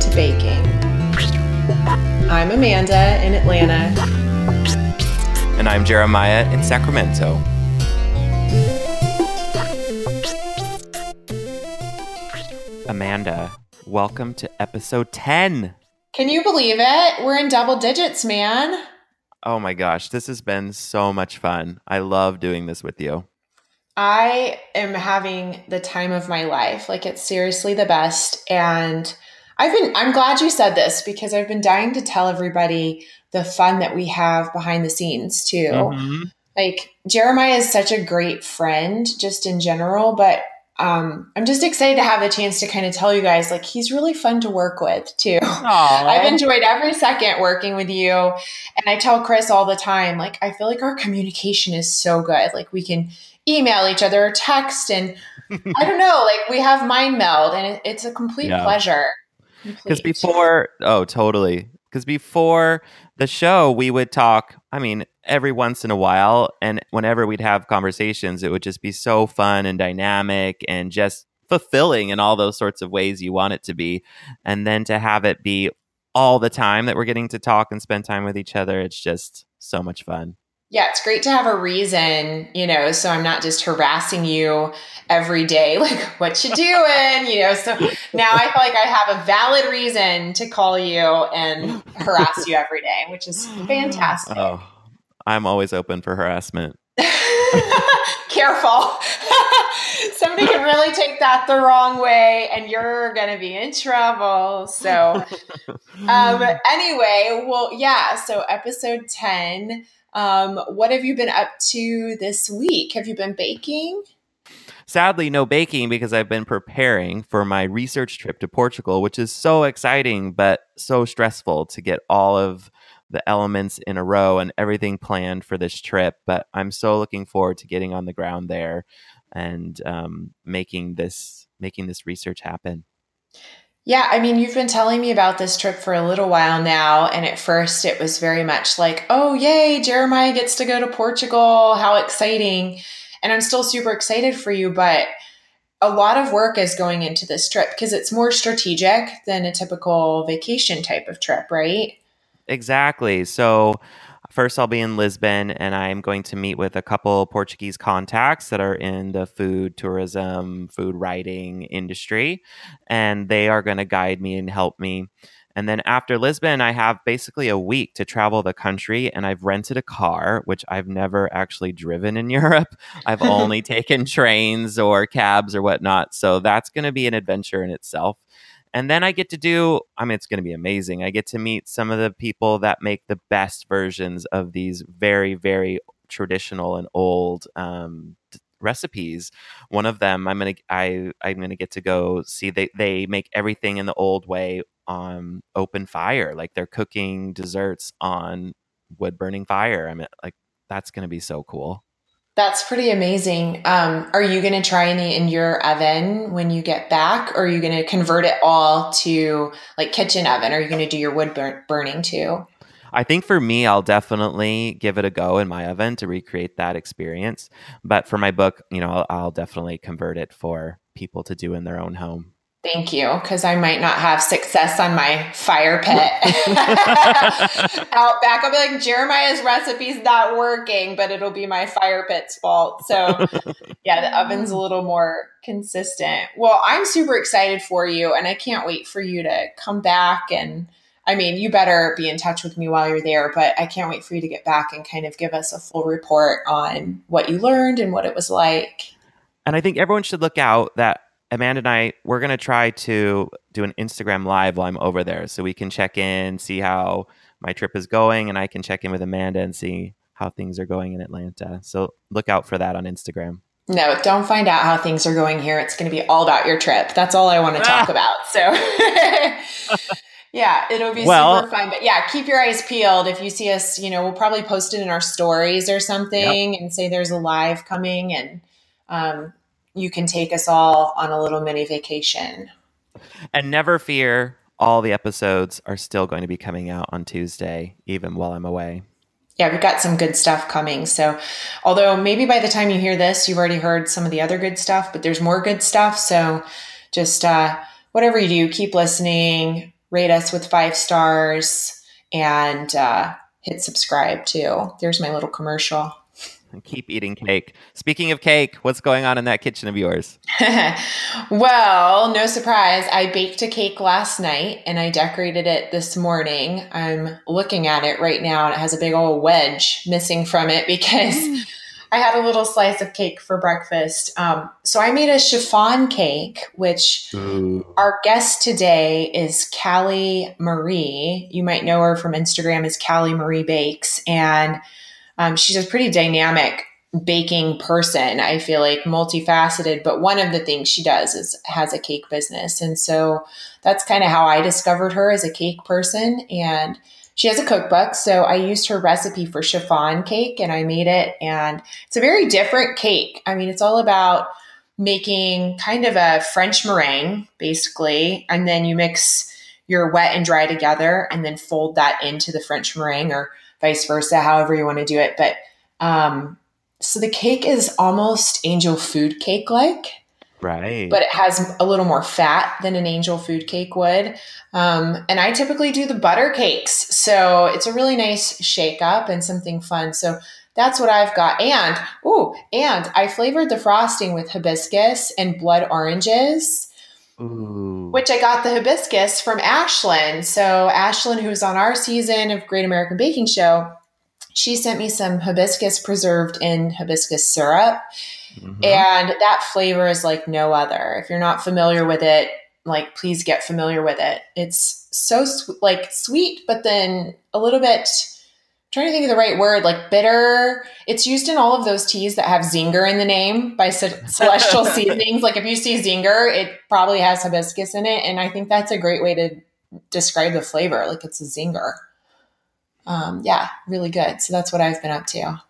dedicated to baking. I'm Amanda in Atlanta. And I'm Jeremiah in Sacramento. Amanda, welcome to episode 10. Can you believe it? We're in double digits, man. Oh my gosh, this has been so much fun. I love doing this with you. I am having the time of my life. Like it's seriously the best. And I've been, I'm glad you said this because I've been dying to tell everybody the fun that we have behind the scenes too. Mm-hmm. Like Jeremiah is such a great friend just in general, but um, I'm just excited to have the chance to kind of tell you guys like he's really fun to work with too. Aww. I've enjoyed every second working with you. And I tell Chris all the time, like, I feel like our communication is so good. Like we can email each other or text and I don't know, like we have mind meld and it, it's a complete yeah. pleasure. Because before, oh, totally. Because before the show, we would talk, I mean, every once in a while. And whenever we'd have conversations, it would just be so fun and dynamic and just fulfilling in all those sorts of ways you want it to be. And then to have it be all the time that we're getting to talk and spend time with each other, it's just so much fun. Yeah, it's great to have a reason, you know, so I'm not just harassing you every day, like, what you doing? You know, so now I feel like I have a valid reason to call you and harass you every day, which is fantastic. Oh, I'm always open for harassment. Careful. Somebody can really take that the wrong way and you're going to be in trouble. So, um, anyway, well, yeah. So, episode 10 um, what have you been up to this week? Have you been baking? Sadly, no baking because I've been preparing for my research trip to Portugal, which is so exciting but so stressful to get all of the elements in a row and everything planned for this trip. But I'm so looking forward to getting on the ground there and um, making this making this research happen. Yeah, I mean, you've been telling me about this trip for a little while now. And at first, it was very much like, oh, yay, Jeremiah gets to go to Portugal. How exciting. And I'm still super excited for you. But a lot of work is going into this trip because it's more strategic than a typical vacation type of trip, right? Exactly. So, First, I'll be in Lisbon and I'm going to meet with a couple Portuguese contacts that are in the food, tourism, food writing industry. And they are going to guide me and help me. And then after Lisbon, I have basically a week to travel the country. And I've rented a car, which I've never actually driven in Europe. I've only taken trains or cabs or whatnot. So that's going to be an adventure in itself. And then I get to do, I mean, it's going to be amazing. I get to meet some of the people that make the best versions of these very, very traditional and old um, recipes. One of them, I'm gonna, I, I'm gonna get to go see. They they make everything in the old way on open fire, like they're cooking desserts on wood burning fire. I mean, like that's gonna be so cool. That's pretty amazing. Um, are you going to try any in your oven when you get back, or are you going to convert it all to like kitchen oven? Are you going to do your wood bur- burning too? I think for me, I'll definitely give it a go in my oven to recreate that experience. But for my book, you know, I'll, I'll definitely convert it for people to do in their own home. Thank you, because I might not have success on my fire pit out back. I'll be like, Jeremiah's recipe's not working, but it'll be my fire pit's fault. So, yeah, the oven's a little more consistent. Well, I'm super excited for you, and I can't wait for you to come back. And I mean, you better be in touch with me while you're there, but I can't wait for you to get back and kind of give us a full report on what you learned and what it was like. And I think everyone should look out that Amanda and I, we're going to try to do an Instagram live while I'm over there so we can check in, see how my trip is going, and I can check in with Amanda and see how things are going in Atlanta. So look out for that on Instagram. No, don't find out how things are going here. It's going to be all about your trip. That's all I want to talk about. So, yeah, it'll be well, super fun. But yeah, keep your eyes peeled. If you see us, you know, we'll probably post it in our stories or something yep. and say there's a live coming. And um, you can take us all on a little mini vacation. And never fear, all the episodes are still going to be coming out on Tuesday, even while I'm away. Yeah, we've got some good stuff coming. So, although maybe by the time you hear this, you've already heard some of the other good stuff, but there's more good stuff. So, just uh, whatever you do, keep listening, rate us with five stars, and uh, hit subscribe too. There's my little commercial. And keep eating cake. Speaking of cake, what's going on in that kitchen of yours? well, no surprise. I baked a cake last night and I decorated it this morning. I'm looking at it right now and it has a big old wedge missing from it because I had a little slice of cake for breakfast. Um, so I made a chiffon cake, which Ooh. our guest today is Calli Marie. You might know her from Instagram as Calli Marie Bakes. And um, she's a pretty dynamic baking person. I feel like multifaceted, but one of the things she does is has a cake business. And so that's kind of how I discovered her as a cake person. And she has a cookbook. So I used her recipe for chiffon cake and I made it. And it's a very different cake. I mean, it's all about making kind of a French meringue, basically. And then you mix your wet and dry together and then fold that into the French meringue or vice versa, however you want to do it. But um, so the cake is almost angel food cake like. Right. But it has a little more fat than an angel food cake would. Um, and I typically do the butter cakes. So it's a really nice shake up and something fun. So that's what I've got. And, ooh, and I flavored the frosting with hibiscus and blood oranges. Ooh. Which I got the hibiscus from Ashlyn. So Ashlyn, who's on our season of Great American Baking Show, she sent me some hibiscus preserved in hibiscus syrup. Mm-hmm. And that flavor is like no other. If you're not familiar with it, like please get familiar with it. It's so like sweet, but then a little bit trying to think of the right word, like bitter. It's used in all of those teas that have zinger in the name by Celestial Seasonings. Like if you see zinger, it probably has hibiscus in it, and I think that's a great way to describe the flavor. Like it's a zinger. Um, yeah, really good. So that's what I've been up to.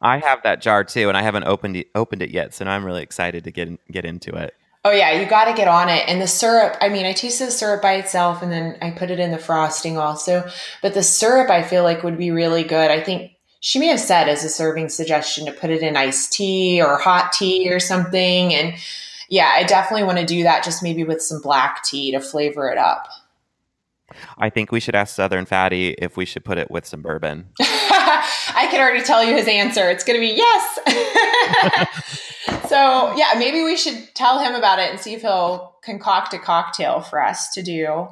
I have that jar too, and I haven't opened it, opened it yet, so I'm really excited to get get into it. Oh yeah, you got to get on it. And the syrup, I mean, I tasted the syrup by itself and then I put it in the frosting also. But the syrup I feel like would be really good. I think she may have said as a serving suggestion to put it in iced tea or hot tea or something. And yeah, I definitely want to do that just maybe with some black tea to flavor it up. I think we should ask Southern Fatty if we should put it with some bourbon. I can already tell you his answer. It's going to be yes. so, yeah, maybe we should tell him about it and see if he'll concoct a cocktail for us to do.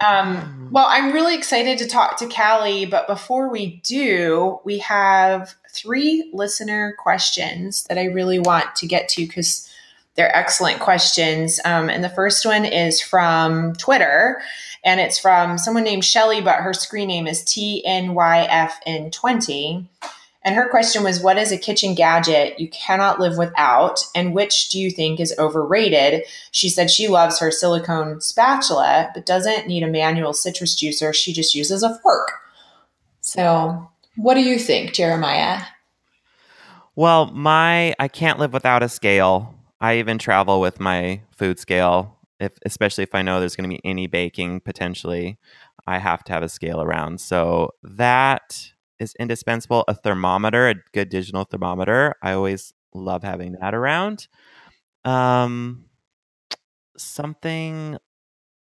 um, well, I'm really excited to talk to Calli, but before we do, we have three listener questions that I really want to get to because they're excellent questions. Um, and the first one is from Twitter and it's from someone named Shelly, but her screen name is TNYFN20. And her question was, What is a kitchen gadget you cannot live without? And which do you think is overrated? She said she loves her silicone spatula, but doesn't need a manual citrus juicer. She just uses a fork. So, what do you think, Jeremiah? Well, my I can't live without a scale. I even travel with my food scale if especially if I know there's going to be any baking potentially, I have to have a scale around. So that is indispensable. A thermometer, a good digital thermometer. I always love having that around. Um, something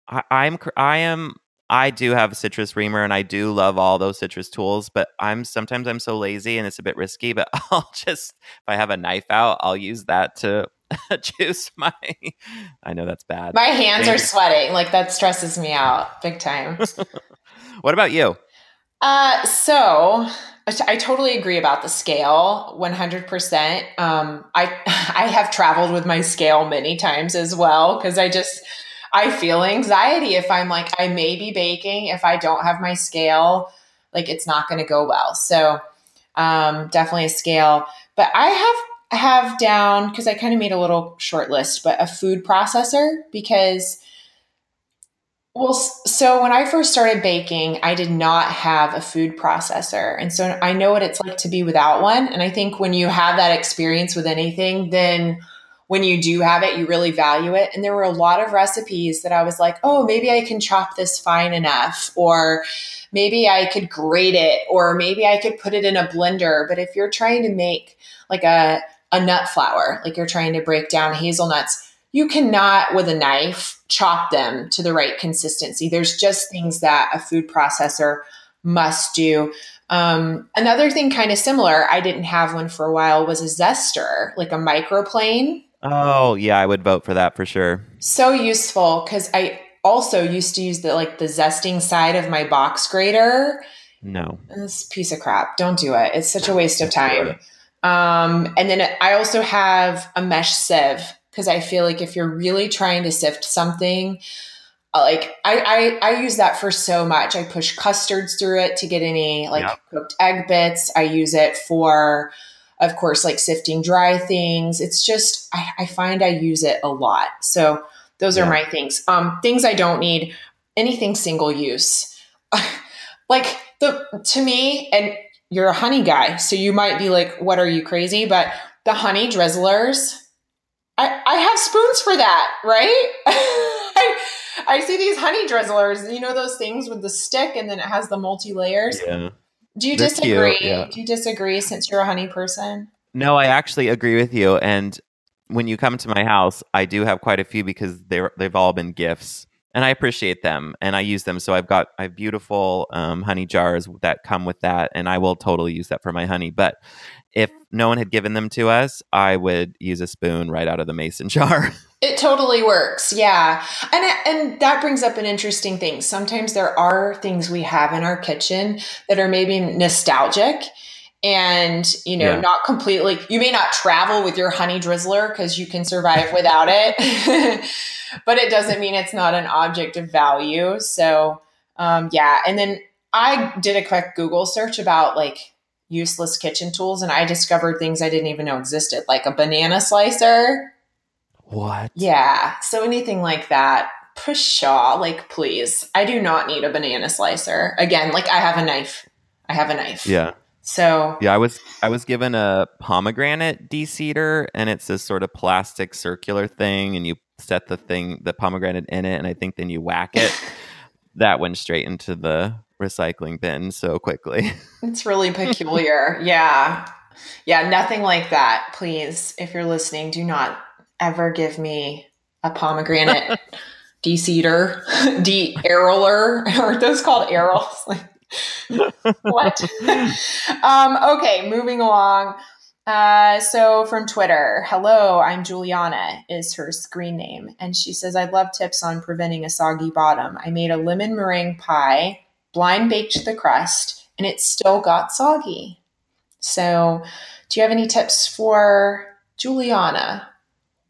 I, I'm I am I do have a citrus reamer and I do love all those citrus tools, but I'm sometimes I'm so lazy and it's a bit risky, but I'll just if I have a knife out, I'll use that to juice my I know that's bad. My hands are sweating. Like that stresses me out big time. what about you? Uh so I totally agree about the scale 100%. Um I I have traveled with my scale many times as well cuz I just I feel anxiety if I'm like I may be baking if I don't have my scale like it's not going to go well. So um definitely a scale. But I have have down because I kind of made a little short list, but a food processor because well, so when I first started baking, I did not have a food processor. And so I know what it's like to be without one. And I think when you have that experience with anything, then when you do have it, you really value it. And there were a lot of recipes that I was like, oh, maybe I can chop this fine enough, or maybe I could grate it, or maybe I could put it in a blender. But if you're trying to make like a, a nut flour, like you're trying to break down hazelnuts, you cannot with a knife chop them to the right consistency. There's just things that a food processor must do. Um, another thing kind of similar, I didn't have one for a while, was a zester, like a microplane. Oh, yeah, I would vote for that for sure. So useful because I also used to use the like the zesting side of my box grater. No. This piece of crap. Don't do it. It's such a waste of time. Um, and then I also have a mesh sieve because I feel like if you're really trying to sift something, uh, like I, I, I use that for so much. I push custards through it to get any like yep. cooked egg bits. I use it for of course, like sifting dry things. It's just, I, I find I use it a lot. So those yeah. are my things. Um, things I don't need, anything single use. like the, to me, and you're a honey guy, so you might be like, what are you crazy? But the honey drizzlers, I, I have spoons for that, right? I, I see these honey drizzlers, you know, those things with the stick and then it has the multi layers. Yeah. Do you They're disagree? Cute, yeah. Do you disagree since you're a honey person? No, I actually agree with you. And when you come to my house, I do have quite a few because they're they've all been gifts, and I appreciate them and I use them. So I've got I have beautiful um, honey jars that come with that, and I will totally use that for my honey. But if no one had given them to us, I would use a spoon right out of the mason jar. It totally works. Yeah. And and that brings up an interesting thing. Sometimes there are things we have in our kitchen that are maybe nostalgic and, you know, yeah. not completely you may not travel with your honey drizzler cuz you can survive without it. but it doesn't mean it's not an object of value. So, um, yeah, and then I did a quick Google search about like useless kitchen tools and I discovered things I didn't even know existed, like a banana slicer what? Yeah. So anything like that, pshaw, like please. I do not need a banana slicer. Again, like I have a knife. I have a knife. Yeah. So yeah, I was I was given a pomegranate de-seeder, and it's this sort of plastic circular thing, and you set the thing the pomegranate in it, and I think then you whack it. that went straight into the recycling bin so quickly. It's really peculiar. yeah. Yeah, nothing like that. Please, if you're listening, do not ever give me a pomegranate de-seeder, de-arrower. Aren't those called arrows? what? um, okay, moving along. Uh, so from Twitter, hello, I'm Juliana, is her screen name. And she says, I'd love tips on preventing a soggy bottom. I made a lemon meringue pie, blind baked the crust, and it still got soggy. So, do you have any tips for Juliana?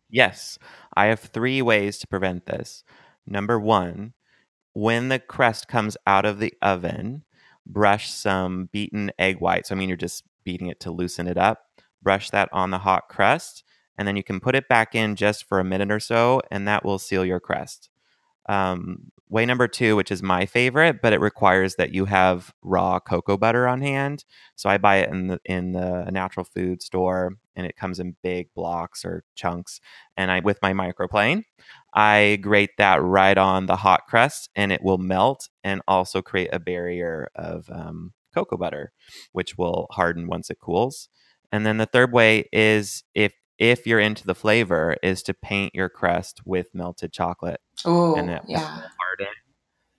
Yes, I have three ways to prevent this. Number one, when the crust comes out of the oven, brush some beaten egg white. So, I mean, you're just beating it to loosen it up. Brush that on the hot crust, and then you can put it back in just for a minute or so, and that will seal your crust. Um, way number two, which is my favorite, but it requires that you have raw cocoa butter on hand. So I buy it in the in the natural food store, and it comes in big blocks or chunks. And I with my microplane, I grate that right on the hot crust, and it will melt and also create a barrier of um, cocoa butter, which will harden once it cools. And then the third way is if if you're into the flavor, is to paint your crust with melted chocolate. Oh, yeah. Harden,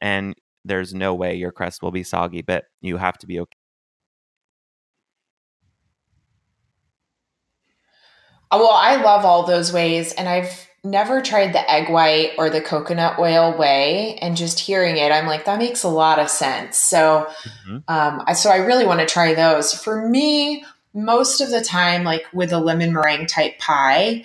and there's no way your crust will be soggy, but you have to be okay. Well, I love all those ways, and I've never tried the egg white or the coconut oil way. And just hearing it, I'm like, that makes a lot of sense. So, mm-hmm. um, I, so I really want to try those. For me, most of the time, like with a lemon meringue type pie,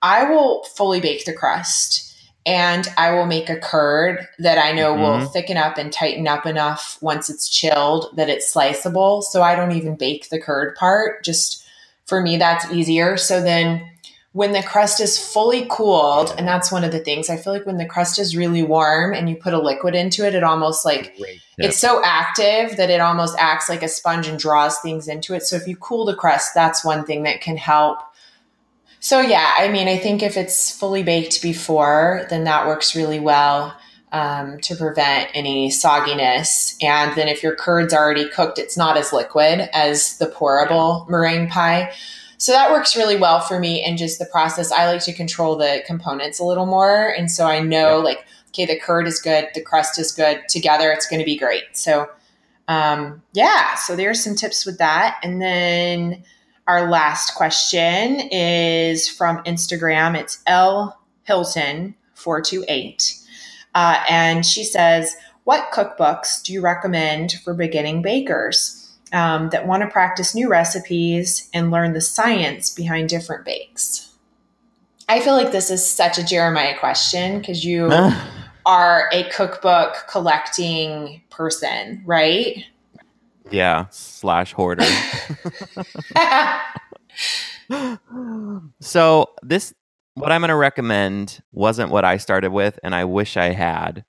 I will fully bake the crust and I will make a curd that I know mm-hmm. will thicken up and tighten up enough once it's chilled that it's sliceable. So I don't even bake the curd part. Just for me, that's easier. So then when the crust is fully cooled, and that's one of the things I feel like when the crust is really warm and you put a liquid into it, it almost like it's so active that it almost acts like a sponge and draws things into it. So if you cool the crust, that's one thing that can help. So, yeah, I mean, I think if it's fully baked before, then that works really well um, to prevent any sogginess. And then if your curd's already cooked, it's not as liquid as the pourable meringue pie. So that works really well for me and just the process. I like to control the components a little more. And so I know, like, okay, the curd is good, the crust is good. Together, it's going to be great. So, um, yeah, so there's some tips with that. And then our last question is from Instagram. It's L Hilton 428. Uh, and she says, What cookbooks do you recommend for beginning bakers? um, that want to practice new recipes and learn the science behind different bakes? I feel like this is such a Jeremiah question because you are a cookbook collecting person, right? Yeah, slash hoarder. so this what I'm going to recommend wasn't what I started with, and I wish I had.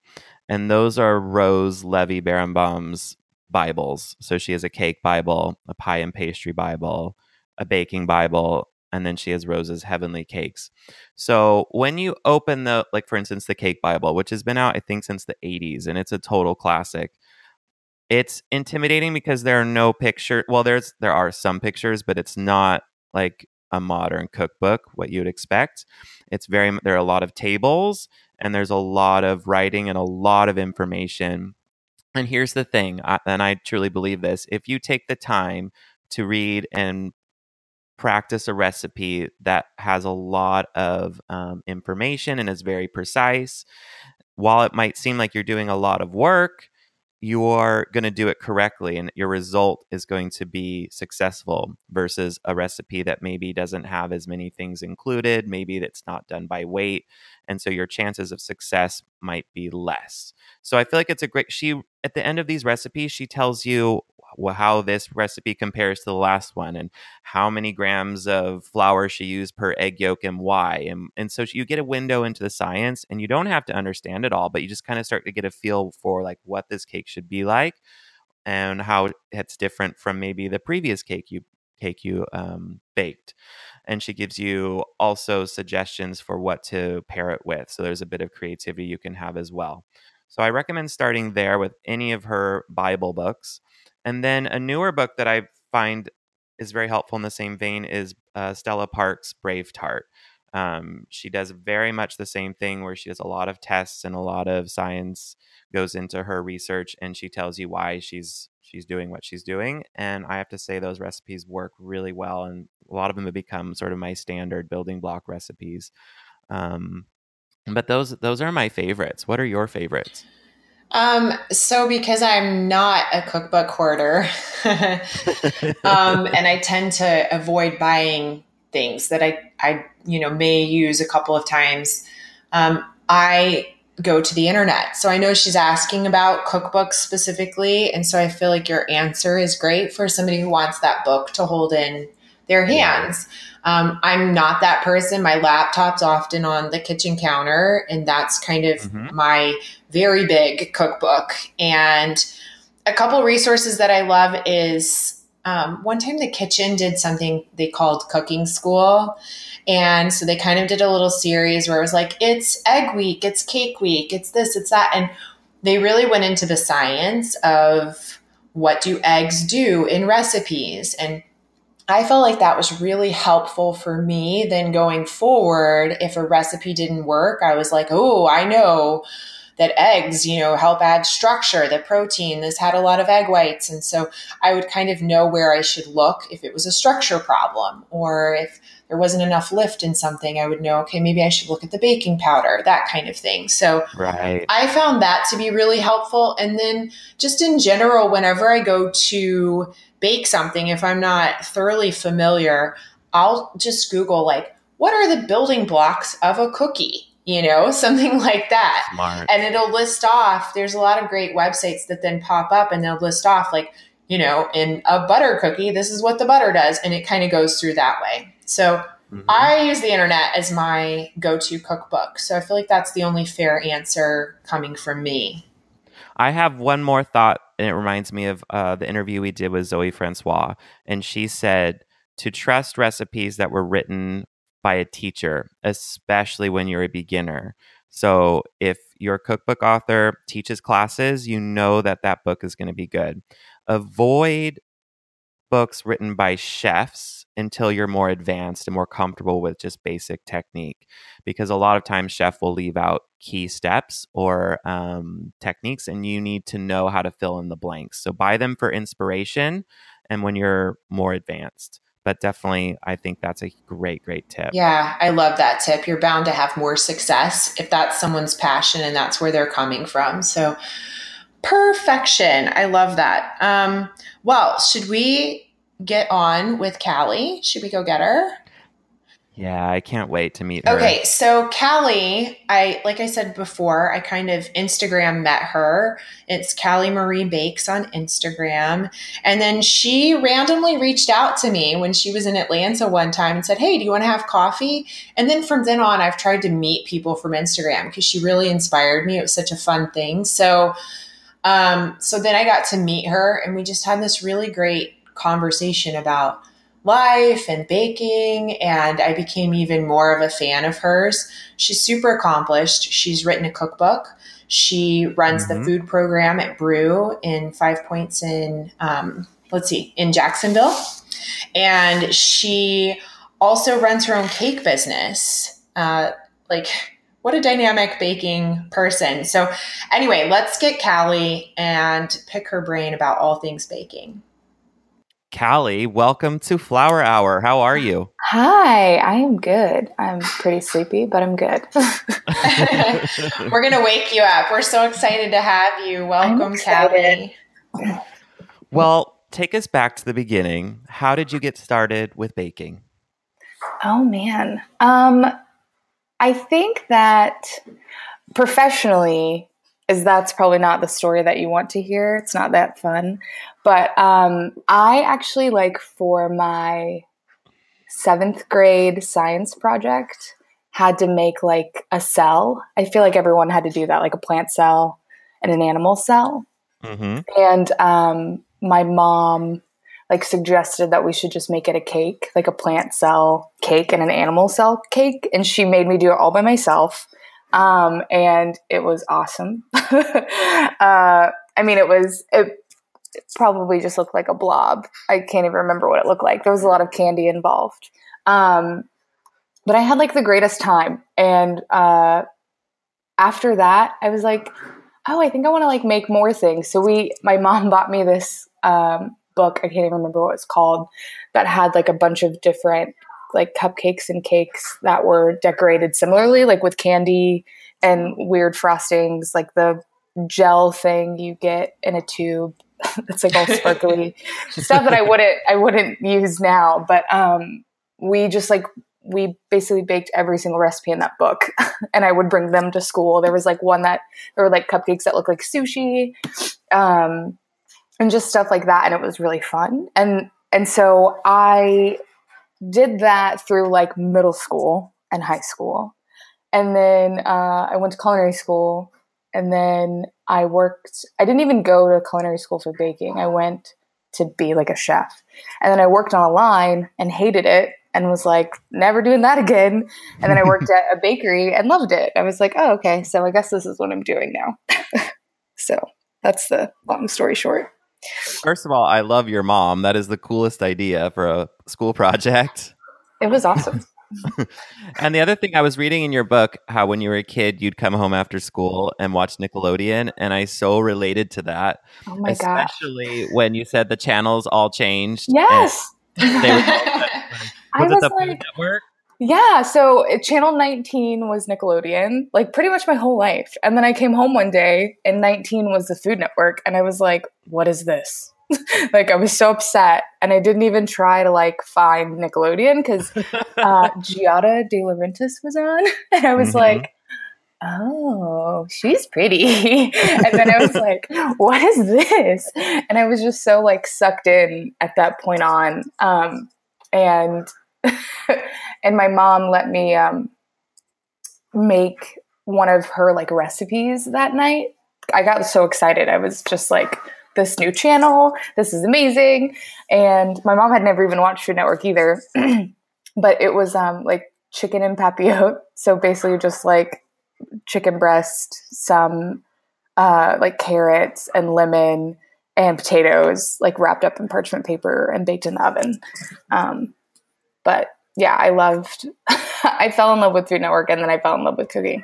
And those are Rose Levy Beranbaum's Bibles. So she has a cake Bible, a pie and pastry Bible, a baking Bible, and then she has Rose's Heavenly Cakes. So when you open the, like for instance, the Cake Bible, which has been out, I think, since the 80s, and it's a total classic. It's intimidating because there are no picture. Well, there's there are some pictures, but it's not like a modern cookbook, what you'd expect. It's very there are a lot of tables and there's a lot of writing and a lot of information and here's the thing, and I truly believe this if you take the time to read and practice a recipe that has a lot of um, information and is very precise, while it might seem like you're doing a lot of work, you're going to do it correctly and your result is going to be successful versus a recipe that maybe doesn't have as many things included maybe it's not done by weight and so your chances of success might be less. So i feel like it's a great she at the end of these recipes she tells you how this recipe compares to the last one and how many grams of flour she used per egg yolk and why. And, and so you get a window into the science and you don't have to understand it all, but you just kind of start to get a feel for like what this cake should be like and how it's different from maybe the previous cake you cake you um, baked and she gives you also suggestions for what to pair it with so there's a bit of creativity you can have as well so i recommend starting there with any of her bible books and then a newer book that I find is very helpful in the same vein is uh, Stella Parks' Brave Tart. Um, she does very much the same thing where she does a lot of tests and a lot of science goes into her research and she tells you why she's she's doing what she's doing. And i have to say those recipes work really well and a lot of them have become sort of my standard building block recipes. Um, but those those are my favorites. What are your favorites um, so because I'm not a cookbook hoarder, um, and I tend to avoid buying things that I, I, you know, may use a couple of times, um, I go to the internet. So I know she's asking about cookbooks specifically. And so I feel like your answer is great for somebody who wants that book to hold in their hands. Um, I'm not that person. My laptop's often on the kitchen counter, and that's kind of mm-hmm. my very big cookbook. And a couple resources that I love is um, one time the Kitchn did something they called cooking school. And so they kind of did a little series where it was like, it's egg week, it's cake week, it's this, it's that. And they really went into the science of what do eggs do in recipes and I felt like that was really helpful for me. Then going forward, if a recipe didn't work, I was like, oh, I know that eggs, you know, help add structure, the protein. This had a lot of egg whites. And so I would kind of know where I should look if it was a structure problem or if there wasn't enough lift in something, I would know, okay, maybe I should look at the baking powder, that kind of thing. So right. I found that to be really helpful. And then just in general, whenever I go to bake something, if I'm not thoroughly familiar, I'll just Google, like, what are the building blocks of a cookie? You know, something like that. Smart. And it'll list off, there's a lot of great websites that then pop up and they'll list off, like, you know, in a butter cookie, this is what the butter does. And it kind of goes through that way. So mm-hmm. I use the internet as my go to cookbook. So I feel like that's the only fair answer coming from me. I have one more thought, and it reminds me of uh, the interview we did with Zoe Francois. And she said to trust recipes that were written by a teacher, especially when you're a beginner. So if your cookbook author teaches classes, you know that that book is going to be good. Avoid books written by chefs until you're more advanced and more comfortable with just basic technique because a lot of times chef will leave out key steps or um, techniques and you need to know how to fill in the blanks. So buy them for inspiration and when you're more advanced but definitely i think that's a great great tip. Yeah i love that tip. You're bound to have more success if that's someone's passion and that's where they're coming from. So perfection. I love that. Um, well should we get on with calli should we go get her yeah, I can't wait to meet her. Okay, so Calli, I like I said before, I kind of Instagram met her. It's Calli Marie Bakes on Instagram. And then she randomly reached out to me when she was in Atlanta one time and said, Hey, do you want to have coffee? And then from then on, I've tried to meet people from Instagram because she really inspired me. It was such a fun thing. So um, so then I got to meet her and we just had this really great conversation about life and baking, and I became even more of a fan of hers. She's super accomplished. She's written a cookbook. She runs mm-hmm. the food program at Brew in Five Points in, um, let's see, in Jacksonville. And she also runs her own cake business. Uh, like, what a dynamic baking person. So, anyway, let's get Calli and pick her brain about all things baking. Calli, welcome to Flour Hour. How are you? Hi, I am good. I'm pretty sleepy, but I'm good. We're going to wake you up. We're so excited to have you. Welcome, Calli. Well, take us back to the beginning. How did you get started with baking? Oh, man. Um, I think that professionally, is that's probably not the story that you want to hear. It's not that fun. But um, I actually like for my seventh grade science project had to make like a cell. I feel like everyone had to do that, like a plant cell and an animal cell. Mm-hmm. And um, my mom like suggested that we should just make it a cake, like a plant cell cake and an animal cell cake. And she made me do it all by myself. Um, and it was awesome. uh, I mean, it was, it, probably just looked like a blob. I can't even remember what it looked like. There was a lot of candy involved. Um, but I had like the greatest time. And uh, after that, I was like, oh, I think I want to like make more things. So we, my mom bought me this um, book. I can't even remember what it's called. That had like a bunch of different like cupcakes and cakes that were decorated similarly, like with candy and weird frostings, like the gel thing you get in a tube that's like all sparkly stuff that I wouldn't I wouldn't use now. But um, we just like we basically baked every single recipe in that book, and I would bring them to school. There was like one that there were like cupcakes that looked like sushi, um, and just stuff like that, and it was really fun. And and so I did that through like middle school and high school. And then uh, I went to culinary school. And then I worked, I didn't even go to culinary school for baking. I went to be like a chef. And then I worked on a line and hated it and was like, never doing that again. And then I worked at a bakery and loved it. I was like, oh, okay. So I guess this is what I'm doing now. so that's the long story short. First of all, I love your mom. That is the coolest idea for a school project. It was awesome. And the other thing I was reading in your book, how when you were a kid, you'd come home after school and watch Nickelodeon. And I so related to that. Oh my gosh! Especially gosh. when you said the channels all changed. Yes. They were, was, was it the like, Network? Yeah, so uh, Channel 19 was Nickelodeon, like pretty much my whole life. And then I came home one day and 19 was the Food Network and I was like, what is this? like I was so upset and I didn't even try to like find Nickelodeon cuz uh Giada De Laurentiis was on and I was mm-hmm. like oh, she's pretty. and then I was like, what is this? And I was just so like sucked in at that point on. Um, and and my mom let me um, make one of her like recipes that night. I got so excited. I was just like, this new channel, this is amazing. And my mom had never even watched Food Network either. but it was um, like chicken en papillote. So basically, just like chicken breast, some uh, like carrots and lemon and potatoes, like wrapped up in parchment paper and baked in the oven. Um, but yeah, I loved. I fell in love with Food Network, and then I fell in love with cooking.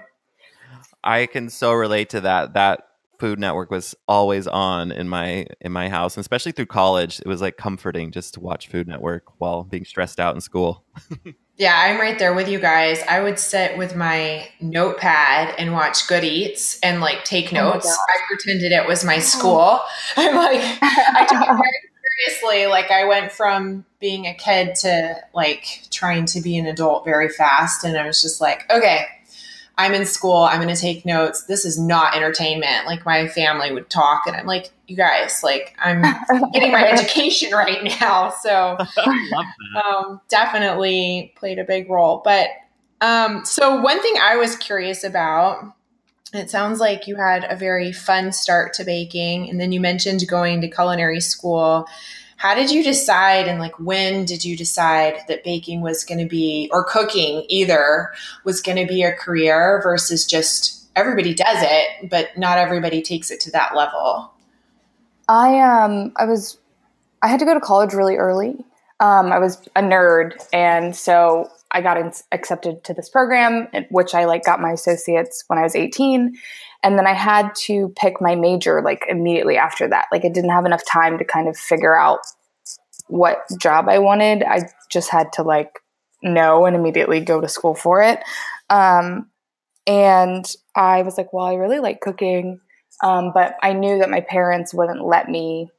I can so relate to that. That Food Network was always on in my in my house, and especially through college. It was like comforting just to watch Food Network while being stressed out in school. yeah, I'm right there with you guys. I would sit with my notepad and watch Good Eats and like take oh notes. Oh I pretended it was my oh. school. I'm like, I took it very seriously. Like I went from being a kid to like trying to be an adult very fast, and I was just like, okay I'm in school. I'm going to take notes. This is not entertainment. Like my family would talk, and I'm like, you guys, like I'm getting my education right now. So um, definitely played a big role. But um, so one thing I was curious about. It sounds like you had a very fun start to baking, and then you mentioned going to culinary school how did you decide and like when did you decide that baking was going to be or cooking either was going to be a career versus just everybody does it but not everybody takes it to that level? I um i was i had to go to college really early. Um, i was a nerd and so i got in, accepted to this program which i like got my associates when i was 18 and then i had to pick my major like immediately after that. Like i didn't have enough time to kind of figure out what job i wanted. I just had to like know and immediately go to school for it. Um, and i was like well i really like cooking. Um, but i knew that my parents wouldn't let me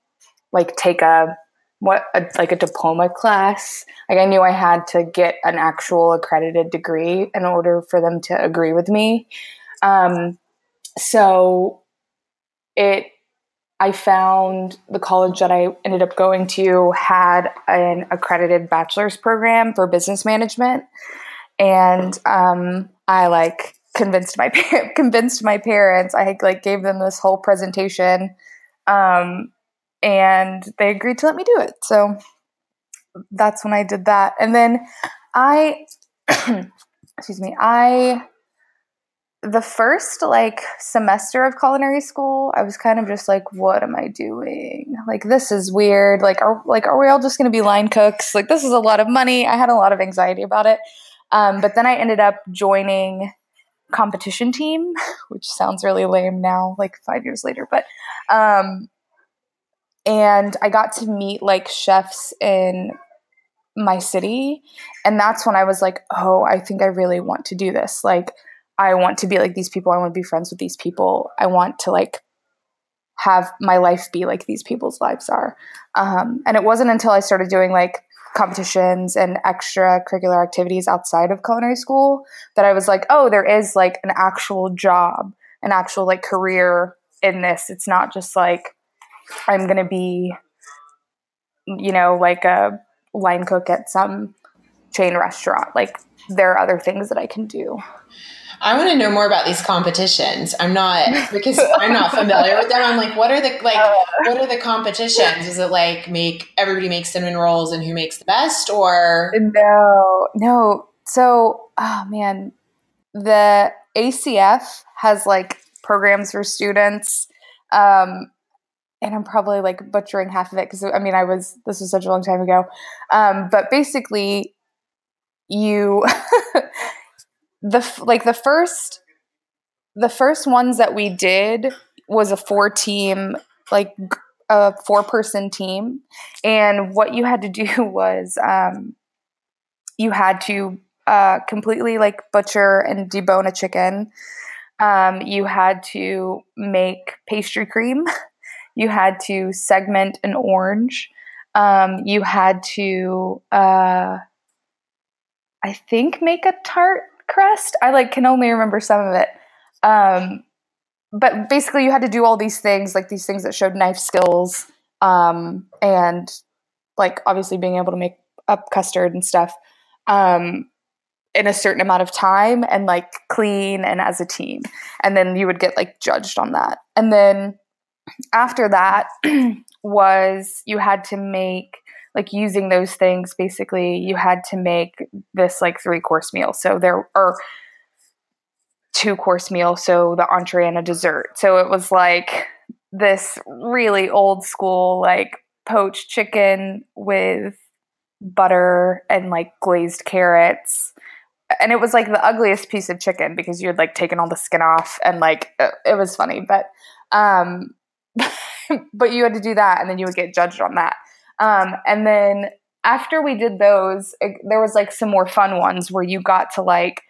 like take a what a, like a diploma class. Like i knew i had to get an actual accredited degree in order for them to agree with me. Um, so it I found the college that I ended up going to had an accredited bachelor's program for business management, and um, I like convinced my convinced my parents. I like gave them this whole presentation, um, and they agreed to let me do it. So that's when I did that, and then I, excuse me, I the first like semester of culinary school, I was kind of just like, what am I doing? Like this is weird. Like are like are we all just going to be line cooks? Like this is a lot of money. I had a lot of anxiety about it. Um, but then I ended up joining competition team, which sounds really lame now, like five years later. But um, and I got to meet like chefs in my city, and that's when I was like, oh, I think I really want to do this. Like I want to be like these people. I want to be friends with these people. I want to like have my life be like these people's lives are. Um, and it wasn't until I started doing like competitions and extracurricular activities outside of culinary school that I was like, oh, there is like an actual job, an actual like career in this. It's not just like I'm going to be, you know, like a line cook at some chain restaurant. Like there are other things that I can do. I want to know more about these competitions. I'm not because I'm not familiar with them. I'm like, what are the like uh. what are the competitions? Is it like make everybody make cinnamon rolls and who makes the best or No, no. So oh man, the ACF has like programs for students. Um and I'm probably like butchering half of it because I mean I was this was such a long time ago. Um, but basically you the like the first the first ones that we did was a four team like a four person team. And what you had to do was um, you had to uh, completely like butcher and debone a chicken. Um, you had to make pastry cream. You had to segment an orange. Um, you had to uh, i think make a tart crest. I like can only remember some of it. Um, but basically, you had to do all these things, like these things that showed knife skills, um, and like obviously being able to make up custard and stuff um, in a certain amount of time and like clean and as a team. And then you would get like judged on that. And then after that was you had to make like using those things basically you had to make this like three course meal. So there are two course meal so the entree and a dessert. So it was like this really old school like poached chicken with butter and like glazed carrots. And it was like the ugliest piece of chicken because you had like taken all the skin off and like it, it was funny but um but you had to do that and then you would get judged on that um and then after we did those it, there was like some more fun ones where you got to like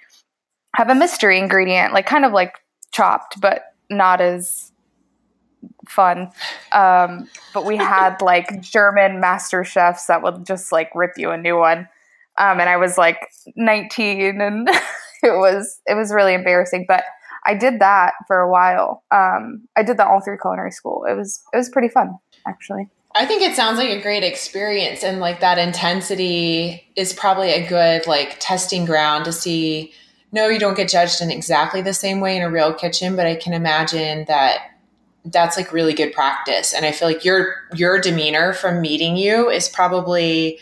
have a mystery ingredient like kind of like chopped but not as fun. Um, but we had like German master chefs that would just like rip you a new one. Um, and I was like 19 and it was it was really embarrassing. But I did that for a while. Um, I did that all through culinary school. It was it was pretty fun actually. I think it sounds like a great experience and like that intensity is probably a good like testing ground to see no you don't get judged in exactly the same way in a real kitchen but I can imagine that that's like really good practice and i feel like your your demeanor from meeting you is probably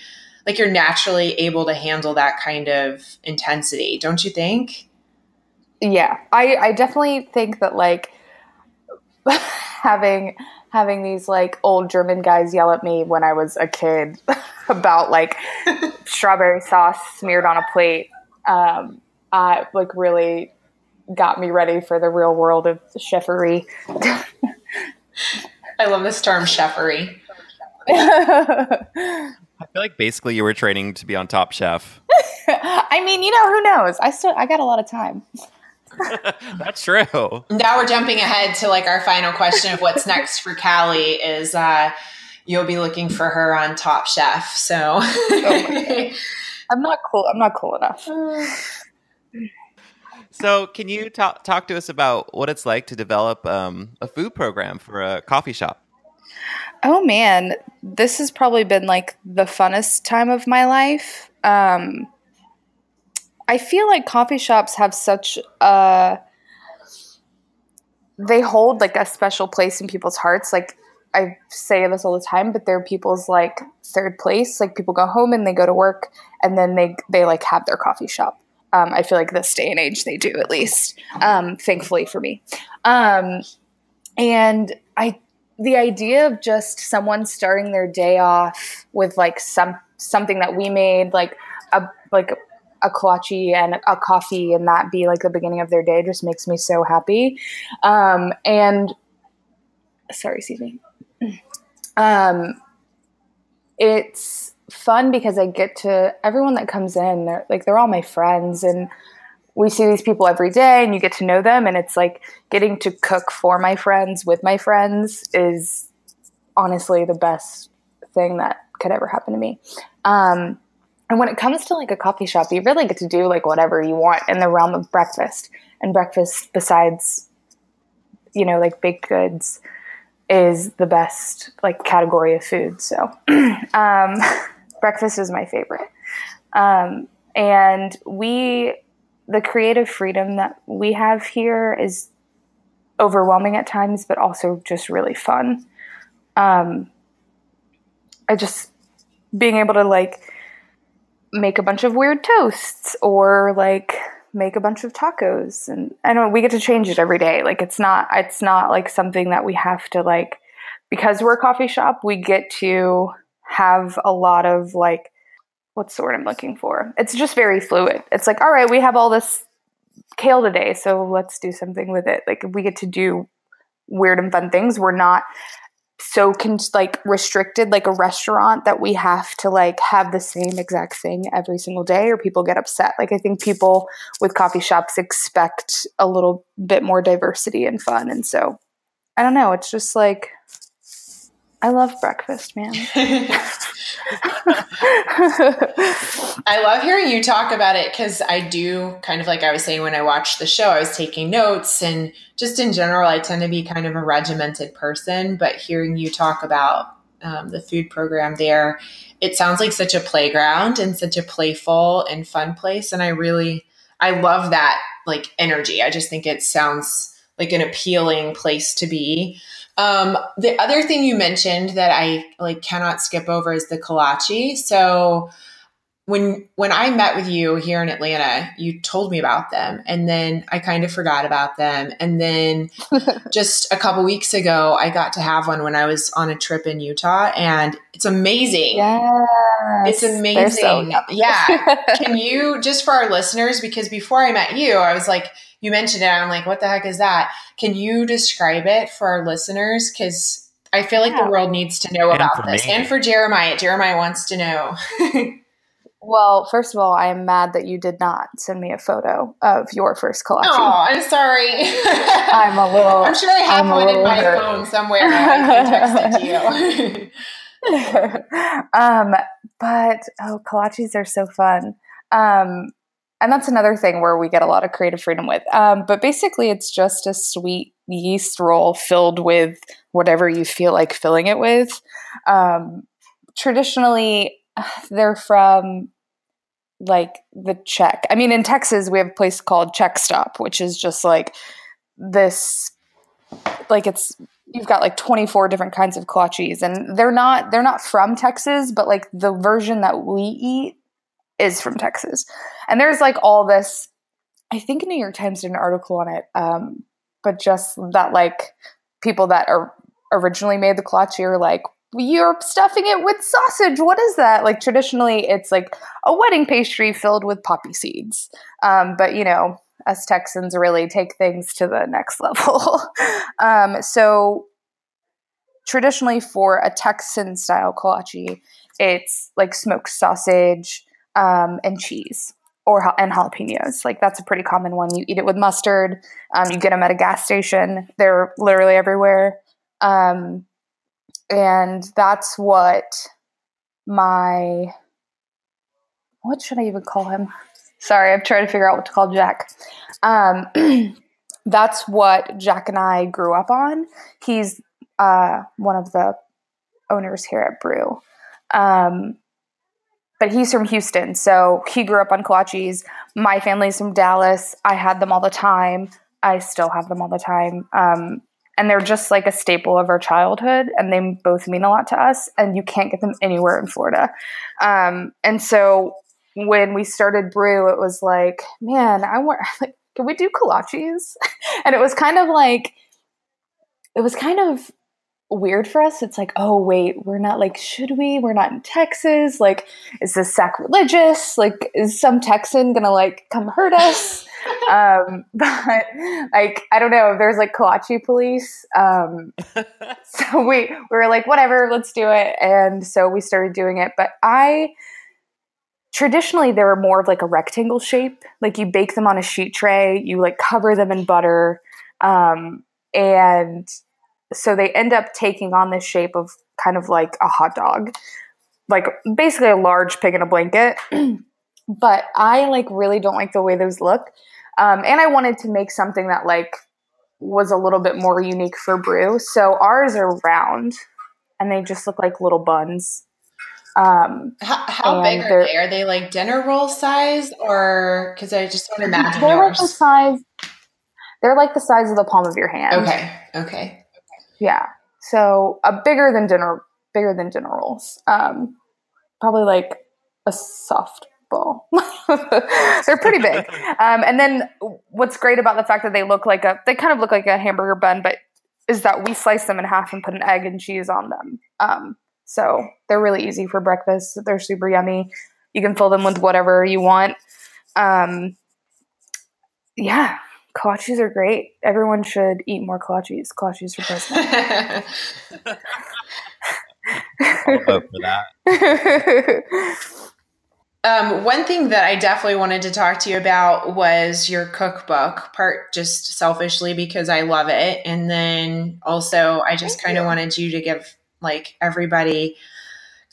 like you're naturally able to handle that kind of intensity don't you think? Yeah i i definitely think that like having having these like old german guys yell at me when i was a kid about like strawberry sauce smeared on a plate um uh like really got me ready for the real world of chefery I love this term chefery. I feel like basically you were training to be on Top Chef. I mean, you know, who knows? I still I got a lot of time. That's true. Now we're jumping ahead to like our final question of what's next for Calli is uh you'll be looking for her on Top Chef. So oh I'm not cool. I'm not cool enough. So, can you talk talk to us about what it's like to develop um, a food program for a coffee shop? Oh man, this has probably been like the funnest time of my life. Um, I feel like coffee shops have such a they hold like a special place in people's hearts. Like I say this all the time, but they're people's like third place. Like people go home and they go to work and then they they like have their coffee shop. Um, I feel like this day and age they do at least, um, thankfully for me. Um, and I, the idea of just someone starting their day off with like some something that we made, like a like a kolache and a coffee, and that be like the beginning of their day, just makes me so happy. Um, and sorry, excuse me. Um, it's fun because I get to everyone that comes in, they're like they're all my friends and we see these people every day and you get to know them and it's like getting to cook for my friends with my friends is honestly the best thing that could ever happen to me. Um, and when it comes to like a coffee shop, you really get to do like whatever you want in the realm of breakfast. And breakfast, besides, you know, like baked goods, is the best like category of food. So, um, breakfast is my favorite. Um, and we, the creative freedom that we have here is overwhelming at times, but also just really fun. Um, I just being able to like make a bunch of weird toasts or like make a bunch of tacos and I don't know we get to change it every day. Like it's not it's not like something that we have to like because we're a coffee shop, we get to have a lot of like what's the word I'm looking for? It's just very fluid. It's like, all right, we have all this kale today, so let's do something with it. Like we get to do weird and fun things. We're not so con- like restricted like a restaurant that we have to like have the same exact thing every single day or people get upset. Like I think people with coffee shops expect a little bit more diversity and fun and so I don't know, it's just like I love breakfast, man. I love hearing you talk about it because I do kind of like I was saying when I watched the show, I was taking notes and just in general, I tend to be kind of a regimented person. But hearing you talk about um, the food program there, it sounds like such a playground and such a playful and fun place. And I really, I love that like energy. I just think it sounds like an appealing place to be. Um, the other thing you mentioned that I like cannot skip over is the kolache. So when when I met with you here in Atlanta, you told me about them, and then I kind of forgot about them. And then just a couple weeks ago, I got to have one when I was on a trip in Utah, and it's amazing. Yes, it's amazing. So yeah. Can you just for our listeners, because before I met you, I was like, you mentioned it, I'm like, what the heck is that? Can you describe it for our listeners? Because I feel like yeah. the world needs to know and about this, me. and for Jeremiah. Jeremiah wants to know. Well, first of all, I am mad that you did not send me a photo of your first kolache. Oh, I'm sorry. I'm a little. I'm sure I have one in my hurt. phone somewhere. I can text it to you. um, but oh, kolaches are so fun. Um, and that's another thing where we get a lot of creative freedom with. Um, but basically, it's just a sweet yeast roll filled with whatever you feel like filling it with. Um, traditionally, they're from like the Czech. I mean, in Texas, we have a place called Czech Stop, which is just like this, like it's you've got like 24 different kinds of kolaches and they're not they're not from texas but like the version that we eat is from texas and there's like all this i think new york times did an article on it um, but just that like people that are originally made the kolache are like you're stuffing it with sausage. What is that? Like traditionally, it's like a wedding pastry filled with poppy seeds. Um, but you know, us Texans really take things to the next level. um, so traditionally, for a Texan style kolache, it's like smoked sausage um, and cheese or and jalapenos. Like that's a pretty common one. You eat it with mustard. Um, you get them at a gas station. They're literally everywhere. Um, and that's what my what should I even call him? Sorry, I'm trying to figure out what to call Jack. Um, that's what Jack and I grew up on. He's uh, one of the owners here at Brew. Um, but he's from Houston, so he grew up on kolaches. My family's from Dallas. I had them all the time. I still have them all the time. Um, and they're just like a staple of our childhood and they both mean a lot to us and you can't get them anywhere in florida um, and so when we started brew it was like man i want like can we do kolaches and it was kind of like it was kind of weird for us. It's like, oh, wait, we're not like, should we? We're not in Texas. Like, is this sacrilegious? Like, is some Texan gonna like come hurt us? um, but like, I don't know. There's like kolache police. Um, so we, we were like, whatever, let's do it. And so we started doing it. But I, traditionally they were more of like a rectangle shape. Like you bake them on a sheet tray, you like cover them in butter. Um, and so they end up taking on the shape of kind of like a hot dog, like basically a large pig in a blanket. but I like really don't like the way those look. Um, and I wanted to make something that like was a little bit more unique for brew. So ours are round and they just look like little buns. Um, how, how big are they? Are they like dinner roll size or because I just want to imagine they're yours. like the size. They're like the size of the palm of your hand. Okay. Okay. Yeah. So a bigger than dinner, bigger than dinner rolls. Um, probably like a softball. They're pretty big. Um, and then what's great about the fact that they look like a, they kind of look like a hamburger bun, but is that we slice them in half and put an egg and cheese on them. Um, so they're really easy for breakfast. They're super yummy. You can fill them with whatever you want. Um, yeah, kolaches are great. Everyone should eat more kolaches. Kolaches for president. I'll vote for that. Um, one thing that I definitely wanted to talk to you about was your cookbook, part just selfishly because I love it. And then also, I just kind of wanted you to give like everybody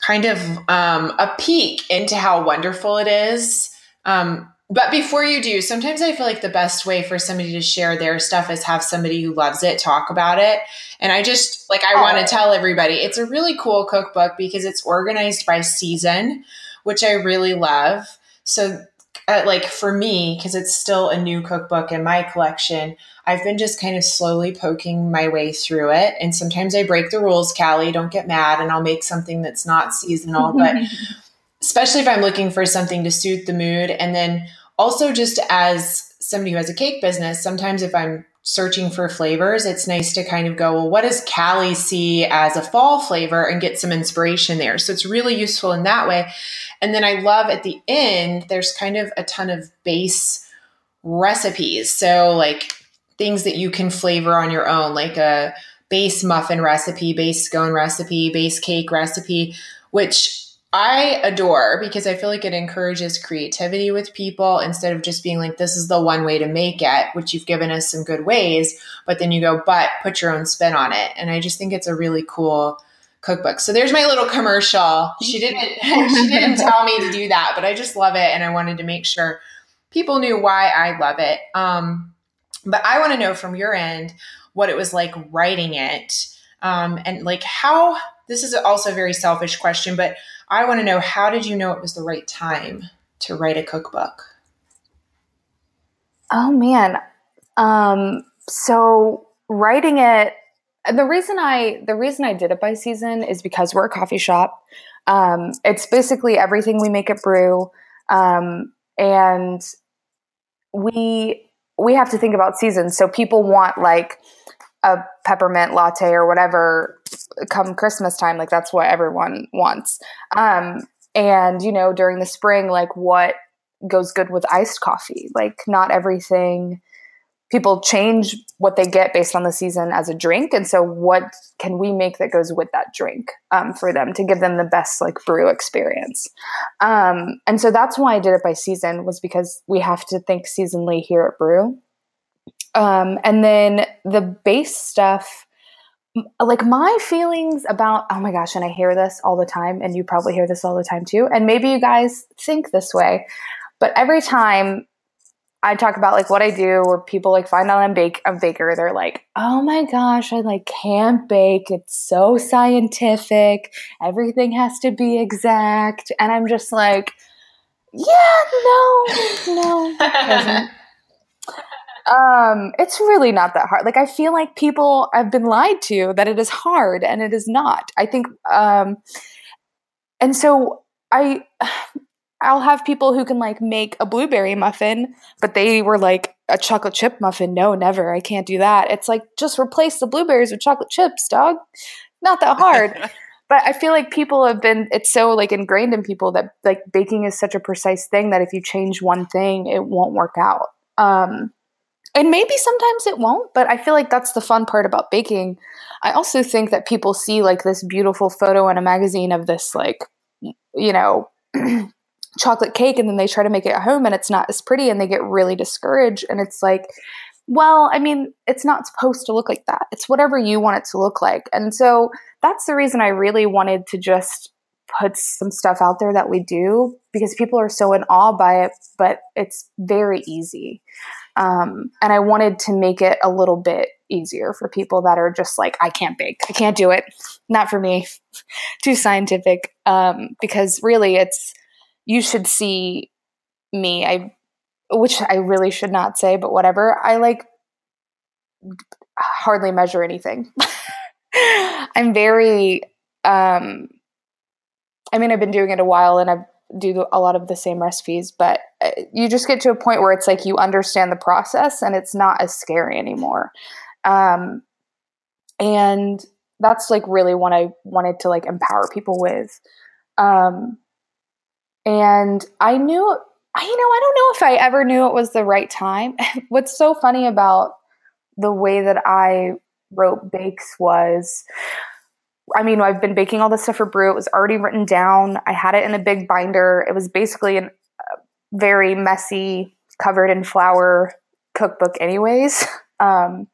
kind of um, a peek into how wonderful it is. Um, but before you do, sometimes I feel like the best way for somebody to share their stuff is have somebody who loves it talk about it. And I just like I oh. want to tell everybody it's a really cool cookbook because it's organized by season, which I really love. So uh, like for me, because it's still a new cookbook in my collection, I've been just kind of slowly poking my way through it. And sometimes I break the rules, Calli, don't get mad, and I'll make something that's not seasonal. But especially if I'm looking for something to suit the mood. And then also, just as somebody who has a cake business, sometimes if I'm searching for flavors, it's nice to kind of go, well, what does Calli see as a fall flavor and get some inspiration there? So it's really useful in that way. And then I love at the end, there's kind of a ton of base recipes. So, like things that you can flavor on your own, like a base muffin recipe, base scone recipe, base cake recipe, which I adore because I feel like it encourages creativity with people instead of just being like, this is the one way to make it, which you've given us some good ways. But then you go, but put your own spin on it. And I just think it's a really cool cookbook. So there's my little commercial. She didn't she didn't tell me to do that, but I just love it and I wanted to make sure people knew why I love it. Um, but I want to know from your end what it was like writing it. Um, and like how this is also a very selfish question, but I want to know how did you know it was the right time to write a cookbook? Oh man. Um, so writing it the reason I the reason I did it by season is because we're a coffee shop. Um, it's basically everything we make at Brew, um, and we we have to think about seasons. So people want like a peppermint latte or whatever come Christmas time. Like that's what everyone wants. Um, and you know, during the spring, like what goes good with iced coffee? Like not everything. People change what they get based on the season as a drink, and so what can we make that goes with that drink um, for them to give them the best like brew experience? Um, and so that's why I did it by season was because we have to think seasonally here at Brew. Um, and then the base stuff, like my feelings about, oh my gosh, and I hear this all the time, and you probably hear this all the time too. And maybe you guys think this way, but every time I talk about like what I do, or people like find out I'm bake a baker, they're like, "Oh my gosh, I like can't bake. It's so scientific. Everything has to be exact." And I'm just like, "Yeah, no, no, um, it's really not that hard. Like I feel like people have been lied to that it is hard and it is not. I think um and so I I'll have people who can like make a blueberry muffin, but they were like a chocolate chip muffin. No, never. I can't do that. It's like just replace the blueberries with chocolate chips, dog. Not that hard. but I feel like people have been it's so like ingrained in people that like baking is such a precise thing that if you change one thing, it won't work out. Um and maybe sometimes it won't, but I feel like that's the fun part about baking. I also think that people see like this beautiful photo in a magazine of this like you know chocolate cake and then they try to make it at home and it's not as pretty and they get really discouraged and it's like well, I mean, it's not supposed to look like that. It's whatever you want it to look like. And so that's the reason I really wanted to just put some stuff out there that we do because people are so in awe by it, but it's very easy. Um, and I wanted to make it a little bit easier for people that are just like, I can't bake. I can't do it. Not for me. Too scientific. Um, because really, it's, you should see me. I, which I really should not say, but whatever. I like hardly measure anything. I'm very, um, I mean, I've been doing it a while and I've do a lot of the same recipes, but uh, you just get to a point where it's like you understand the process and it's not as scary anymore. Um, and that's like really what I wanted to like empower people with. Um, and I knew, I, you know, I don't know if I ever knew it was the right time. What's so funny about the way that I wrote bakes was I mean, I've been baking all this stuff for brew. It was already written down. I had it in a big binder. It was basically a very messy, covered in flour cookbook, anyways. Um,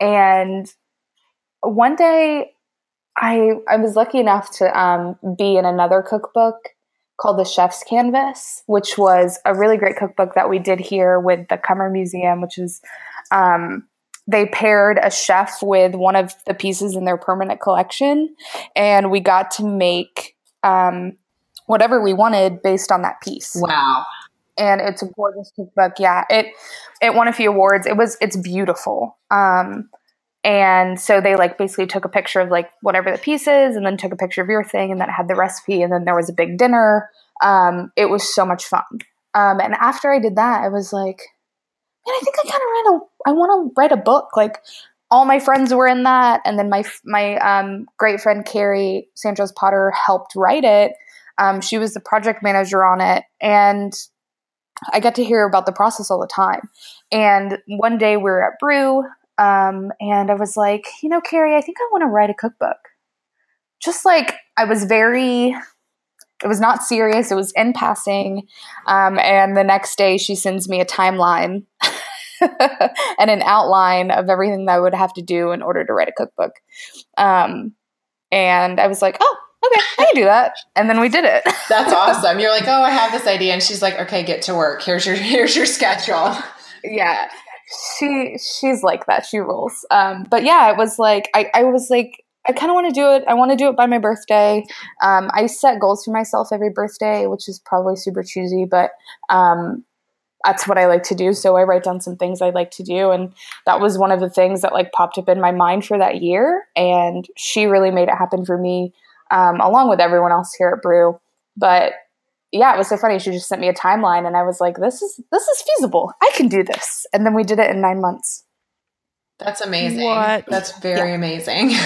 and one day, I I was lucky enough to um, be in another cookbook called the Chef's Canvas, which was a really great cookbook that we did here with the Cummer Museum, which is um, they paired a chef with one of the pieces in their permanent collection, and we got to make um, whatever we wanted based on that piece. Wow. and it's a gorgeous cookbook. Yeah, it it won a few awards. It was it's beautiful. Um, and so they like basically took a picture of like whatever the piece is, and then took a picture of your thing, and then had the recipe, and then there was a big dinner. Um, it was so much fun. Um, and after I did that, I was like, man, I think I kind of read a. I want to write a book. Like all my friends were in that, and then my my um, great friend Carrie Sanchez Potter helped write it. Um, she was the project manager on it, and I got to hear about the process all the time. And one day we were at Brew, um, and I was like, you know, Carrie, I think I want to write a cookbook. Just like I was very, it was not serious. It was in passing. Um, and the next day, she sends me a timeline and an outline of everything that I would have to do in order to write a cookbook. Um, and I was like, oh, okay, I can do that. And then we did it. That's awesome. You're like, oh, I have this idea, and she's like, okay, get to work. Here's your here's your schedule. yeah, she she's like that. She rules. Um, but yeah, it was like I I was like. I kind of want to do it. I want to do it by my birthday. Um, I set goals for myself every birthday, which is probably super choosy, but um, that's what I like to do. So I write down some things I'd like to do. And that was one of the things that like popped up in my mind for that year. And she really made it happen for me um, along with everyone else here at Brew. But yeah, it was so funny. She just sent me a timeline, and I was like, "This is this is feasible. I can do this." And then we did it in nine months. That's amazing. What? That's very yeah. amazing.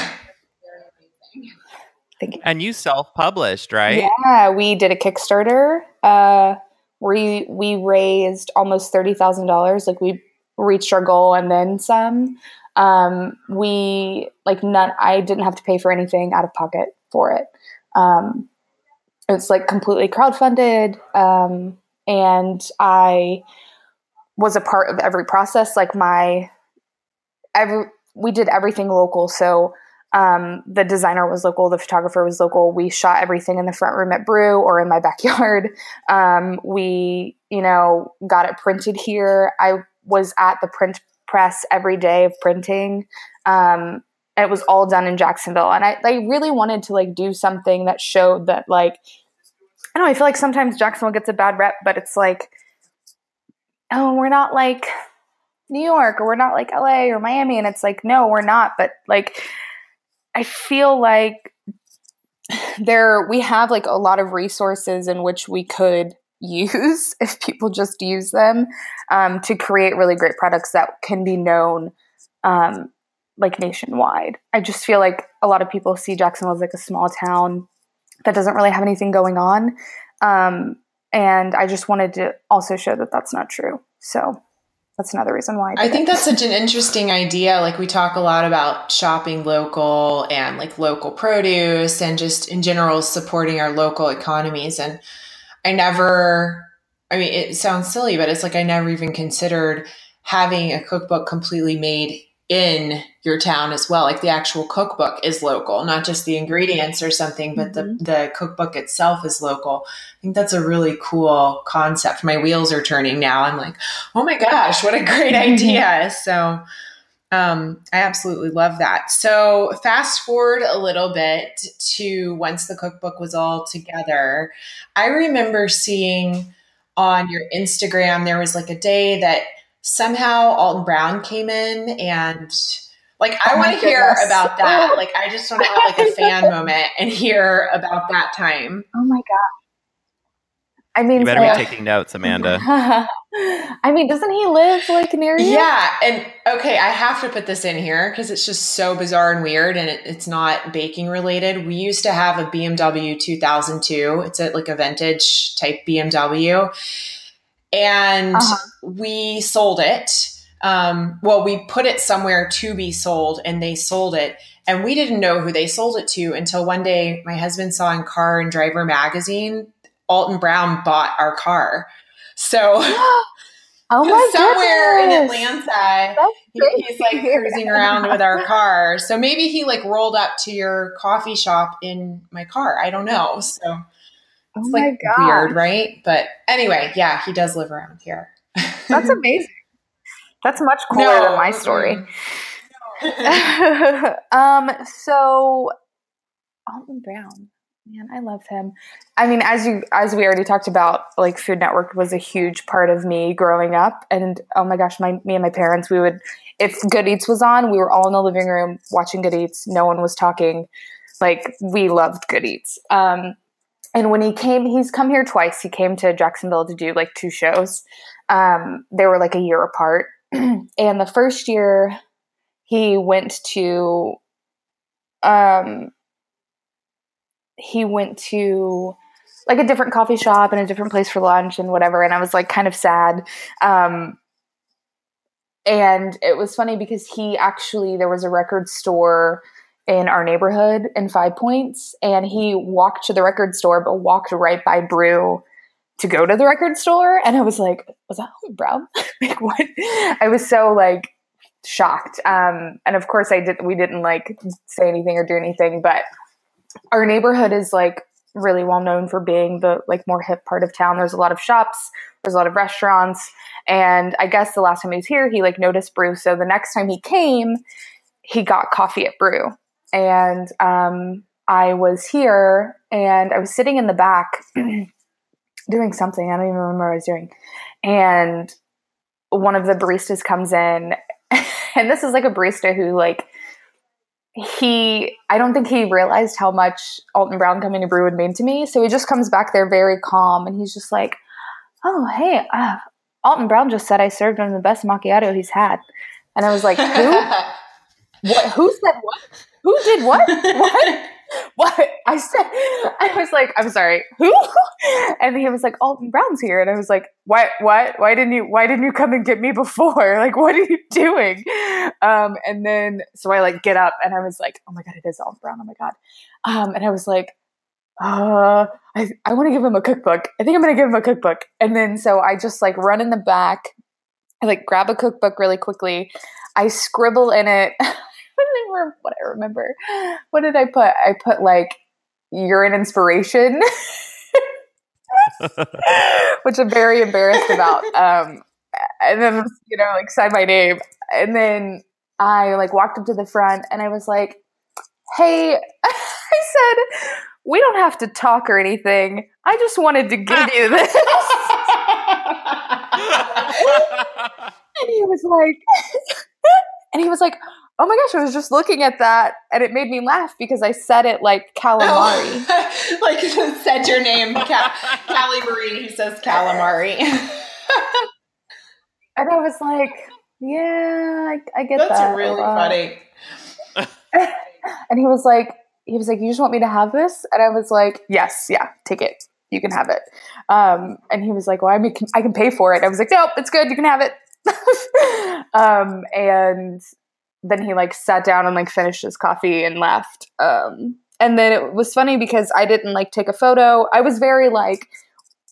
Thank you. And you self-published, right? Yeah, we did a Kickstarter. Uh, we we raised almost thirty thousand dollars. Like we reached our goal and then some. Um, we like none. I didn't have to pay for anything out of pocket for it. Um, it's like completely crowdfunded. Um, and I was a part of every process. Like my, every, we did everything local. So, um, the designer was local, the photographer was local. We shot everything in the front room at Brew or in my backyard. Um, we, you know, got it printed here. I was at the print press every day of printing. Um, it was all done in Jacksonville. And I, I really wanted to like do something that showed that like I don't know, I feel like sometimes Jacksonville gets a bad rep, but it's like, oh, we're not like New York or we're not like LA or Miami. And it's like, no, we're not. But like I feel like there we have like a lot of resources in which we could use if people just use them um, to create really great products that can be known um, like nationwide. I just feel like a lot of people see Jacksonville as like a small town that doesn't really have anything going on. Um, and I just wanted to also show that that's not true. So that's another reason why I, I think it. that's such an interesting idea. Like we talk a lot about shopping local and like local produce and just in general supporting our local economies. And I never, I mean, it sounds silly, but it's like I never even considered having a cookbook completely made in your town as well. Like the actual cookbook is local, not just the ingredients or something, but mm-hmm. the, the cookbook itself is local. I think that's a really cool concept. My wheels are turning now. I'm like, oh my gosh, what a great idea. So um, I absolutely love that. So fast forward a little bit to once the cookbook was all together. I remember seeing on your Instagram, there was like a day that somehow Alton Brown came in and like I oh want to hear about that. Like I just want to have like a fan moment and hear about that time. Oh my god. I mean, you better be taking notes, Amanda. I mean, doesn't he live like near you? Yeah, and okay, I have to put this in here because it's just so bizarre and weird, and it, it's not baking related. We used to have a BMW 2002. It's a, like a vintage type BMW, and uh-huh. we sold it. Um, well, we put it somewhere to be sold, and they sold it. And we didn't know who they sold it to until one day my husband saw in Car and Driver magazine, Alton Brown bought our car. So, oh my somewhere goodness. in Atlanta, he, he's like cruising around with our car. So maybe he like rolled up to your coffee shop in my car. I don't know. So it's oh like God. weird, right? But anyway, yeah, he does live around here. That's amazing. That's much cooler no, than my story. um, so Alton Brown. Man, I love him. I mean, as you as we already talked about, like Food Network was a huge part of me growing up. And oh my gosh, my me and my parents, we would if Good Eats was on, we were all in the living room watching Good Eats. No one was talking. Like we loved Good Eats. Um, and when he came, he's come here twice. He came to Jacksonville to do like two shows. Um, they were like a year apart. and the first year, he went to um he went to like a different coffee shop and a different place for lunch and whatever and i was like kind of sad. Um and it was funny because he actually there was a record store in our neighborhood in five points and he walked to the record store but walked right by brew to go to the record store and i was like was that Alton Brown like what i was so like shocked um and of course i did we didn't like say anything or do anything but our neighborhood is like really well known for being the like more hip part of town. There's a lot of shops, there's a lot of restaurants, and I guess the last time he was here, he like noticed Brew. So the next time he came, he got coffee at Brew, and um, I was here and I was sitting in the back doing something. I don't even remember what I was doing, and one of the baristas comes in, and this is like a barista who like he I don't think he realized how much Alton Brown coming to brew would mean to me. So he just comes back there very calm and he's just like, "Oh, hey, uh, Alton Brown just said I served him the best macchiato he's had." And I was like, "Who? what? Who said what? Who did what? What?" what I said, I was like, I'm sorry, who? And he was like, Alton Brown's here, and I was like, what? What? Why didn't you? Why didn't you come and get me before? Like, what are you doing? Um, and then so I like get up, and I was like, oh my god, it is Alton Brown. Oh my god. Um, and I was like, uh, I I want to give him a cookbook. I think I'm gonna give him a cookbook. And then so I just like run in the back, I like grab a cookbook really quickly. I scribble in it. Remember what I remember. What did I put? I put like you're an inspiration, which I'm very embarrassed about. Um, and then you know, like sign my name, and then I like walked up to the front, and I was like, "Hey," I said, "We don't have to talk or anything. I just wanted to give you this." and he was like, and he was like, oh my gosh, I was just looking at that and it made me laugh because I said it like calamari. Oh, like said your name, Cal- Calli Marie, who says calamari. and I was like, yeah, I, I get That's that. That's really funny. and he was like, he was like, you just want me to have this? And I was like, yes, yeah, take it. You can have it. Um, and he was like, well, I mean, I can pay for it. I was like, nope, it's good. You can have it. um, and then he like sat down and like finished his coffee and left. Um, and then it was funny because I didn't like take a photo. I was very like,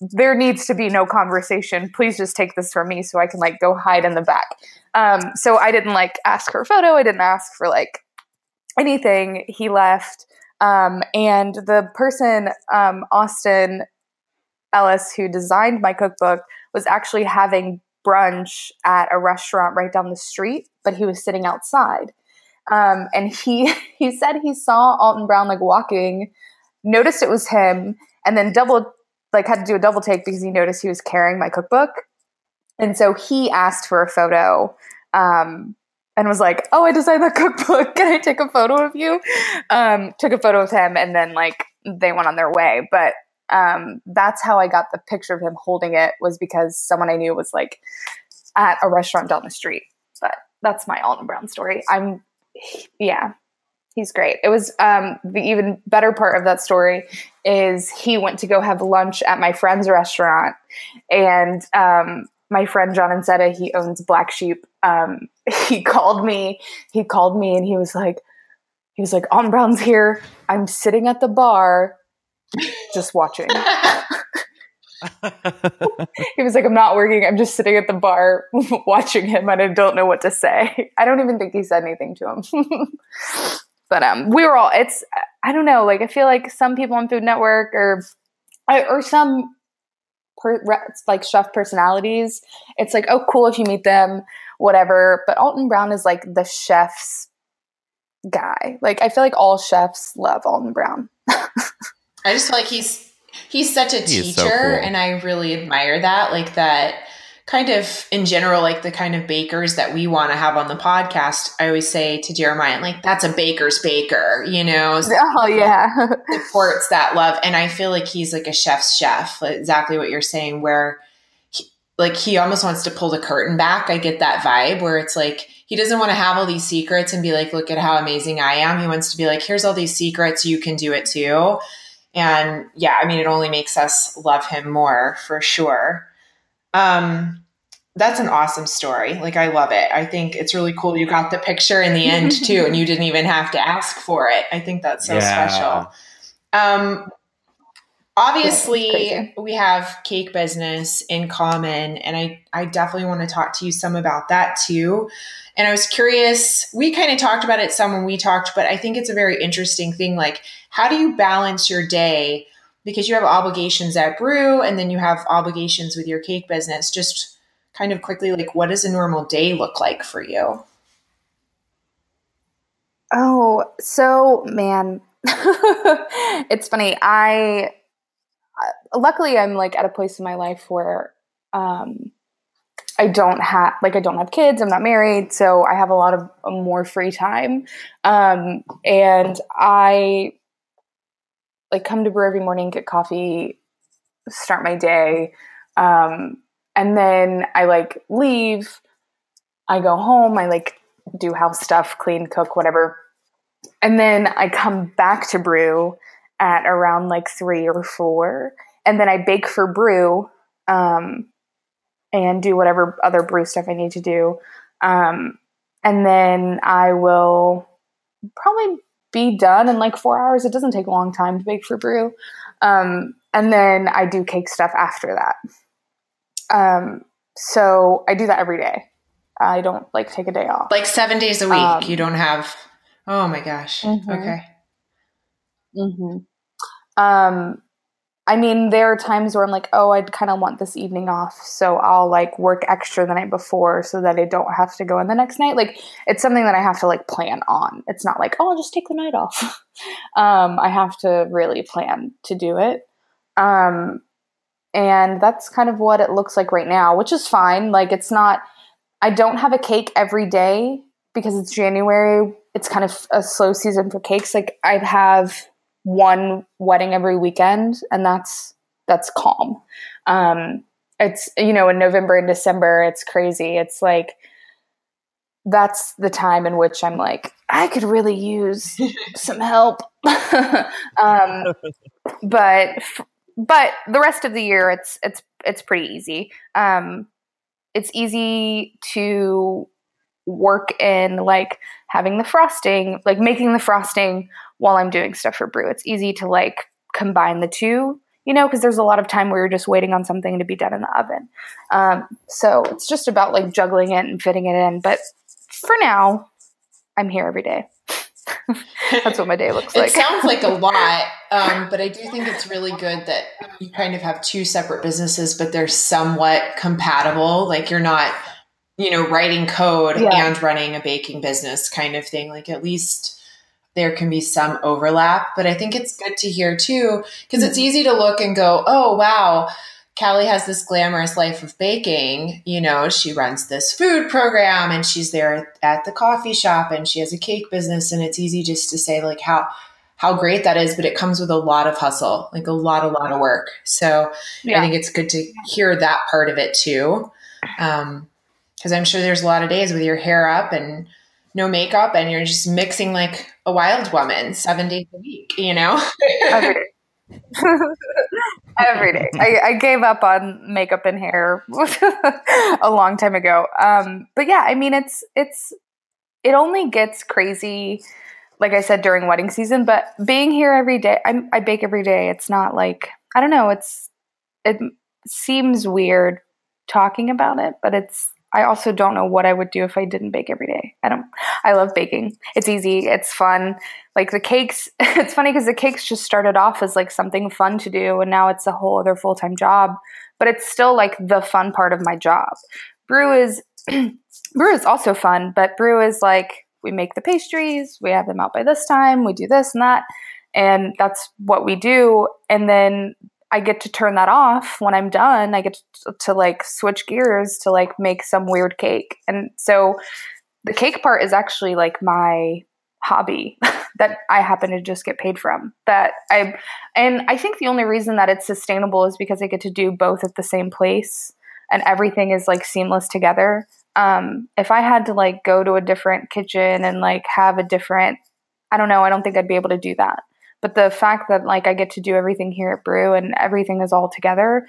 there needs to be no conversation. Please just take this from me so I can like go hide in the back. Um, so I didn't like ask for a photo. I didn't ask for like anything. He left. Um, and the person, um, Austin Ellis, who designed my cookbook, was actually having brunch at a restaurant right down the street, but he was sitting outside. Um, and he he said he saw Alton Brown like walking, noticed it was him, and then double like had to do a double take because he noticed he was carrying my cookbook, and so he asked for a photo. Um, and was like, "Oh, I designed the cookbook. Can I take a photo of you?" Um, took a photo of him, and then like they went on their way. But um, that's how I got the picture of him holding it was because someone I knew was like at a restaurant down the street. But that's my Alton Brown story. I'm, yeah, he's great. It was um, the even better part of that story is he went to go have lunch at my friend's restaurant, and um, my friend John Insetta, he owns Black Sheep. Um, he called me. He called me, and he was like, he was like, Alton Brown's here. I'm sitting at the bar just watching. he was like, I'm not working. I'm just sitting at the bar watching him and I don't know what to say. I don't even think he said anything to him. but um, we were all, it's, I don't know, like I feel like some people on Food Network or, or some per, like chef personalities, it's like, oh, cool if you meet them, whatever. But Alton Brown is like the chef's guy. Like I feel like all chefs love Alton Brown. I just feel like he's he's such a teacher, so cool. and I really admire that. Like that kind of in general, like the kind of bakers that we want to have on the podcast. I always say to Jeremiah, like that's a baker's baker, you know? Oh yeah, supports that love, and I feel like he's like a chef's chef. Exactly what you're saying, where. Like he almost wants to pull the curtain back. I get that vibe where it's like he doesn't want to have all these secrets and be like, look at how amazing I am. He wants to be like, here's all these secrets. You can do it too. And yeah, I mean, it only makes us love him more for sure. Um, that's an awesome story. Like, I love it. I think it's really cool. You got the picture in the end too, and you didn't even have to ask for it. I think that's so yeah. special. Um, obviously, we have cake business in common, and I, I definitely want to talk to you some about that too. And I was curious, we kind of talked about it some when we talked, but I think it's a very interesting thing. Like, how do you balance your day? Because you have obligations at Brew and then you have obligations with your cake business. Just kind of quickly, like, what does a normal day look like for you? Oh, so man, it's funny. I luckily I'm like at a place in my life where um, I don't have like I don't have kids. I'm not married, so I have a lot of more free time. Um, and I like come to brew every morning, get coffee, start my day, um, and then I like leave. I go home. I like do house stuff, clean, cook, whatever, and then I come back to brew at around like three or four, and then I bake for brew. Um, and do whatever other brew stuff I need to do. Um, and then I will probably be done in like four hours. It doesn't take a long time to bake for brew. Um, and then I do cake stuff after that. Um, so I do that every day. I don't like take a day off. Like seven days a week. Um, you don't have. Oh my gosh. Mm-hmm. Okay. Mm-hmm. Um, I mean, there are times where I'm like, oh, I'd kind of want this evening off. So I'll like work extra the night before so that I don't have to go in the next night. Like, it's something that I have to like plan on. It's not like, oh, I'll just take the night off. um, I have to really plan to do it. Um, and that's kind of what it looks like right now, which is fine. Like, it's not, I don't have a cake every day because it's January. It's kind of a slow season for cakes. Like, I have one wedding every weekend, and that's that's calm. Um, it's you know in November and December, it's crazy. It's like that's the time in which I'm like, I could really use some help. um, but but the rest of the year, it's it's it's pretty easy. Um, it's easy to work in like having the frosting, like making the frosting while I'm doing stuff for brew. It's easy to like combine the two, you know, because there's a lot of time where you're just waiting on something to be done in the oven. Um, so it's just about like juggling it and fitting it in. But for now, I'm here every day. That's what my day looks like. It sounds like a lot, um, but I do think it's really good that you kind of have two separate businesses, but they're somewhat compatible. Like you're not, you know, writing code yeah. and running a baking business kind of thing. Like at least there can be some overlap, but I think it's good to hear too, because it's easy to look and go, oh, wow, Calli has this glamorous life of baking. You know, she runs this food program and she's there at the coffee shop and she has a cake business. And it's easy just to say, like, how, how great that is, but it comes with a lot of hustle, like a lot, a lot of work. So yeah. I think it's good to hear that part of it too. Um, cause I'm sure there's a lot of days with your hair up and no makeup and you're just mixing like a wild woman seven days a week, you know? Every day. Every day. I, I, gave up on makeup and hair a long time ago. Um, but yeah, I mean, it's, it's, it only gets crazy, like I said, during wedding season, but being here every day, I, I bake every day. It's not like, I don't know, it's, it seems weird talking about it, but it's, I also don't know what I would do if I didn't bake every day. I don't I love baking. It's easy, it's fun. Like the cakes, it's funny cuz the cakes just started off as like something fun to do and now it's a whole other full-time job, but it's still like the fun part of my job. Brew is brew is also fun, but brew is like we make the pastries, we have them out by this time, we do this and that. and that's what we do. And then I get to turn that off when I'm done. I get to, to like switch gears to like make some weird cake. And so the cake part is actually like my hobby that I happen to just get paid from. That I and I think the only reason that it's sustainable is because I get to do both at the same place and everything is like seamless together. Um, if I had to like go to a different kitchen and like have a different, I don't know, I don't think I'd be able to do that. But the fact that like I get to do everything here at Brew and everything is all together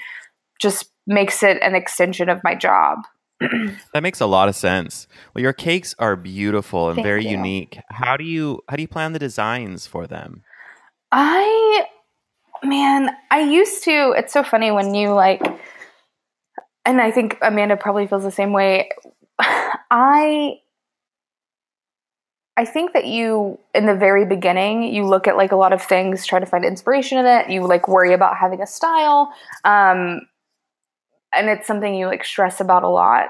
just makes it an extension of my job. that makes a lot of sense. Well, your cakes are beautiful and Thank very you. unique. How do you how do you plan the designs for them? I man, I used to it's so funny when you like and I think Amanda probably feels the same way. I I think that you in the very beginning you look at like a lot of things, try to find inspiration in it. You like worry about having a style, um, and it's something you like stress about a lot.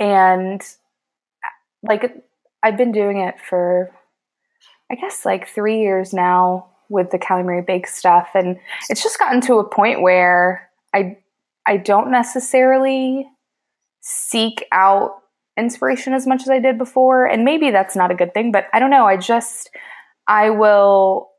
And like I've been doing it for, I guess like three years now with the Calli Marie Bake stuff, and it's just gotten to a point where I I don't necessarily seek out inspiration as much as I did before. And maybe that's not a good thing, but I don't know. I just, I will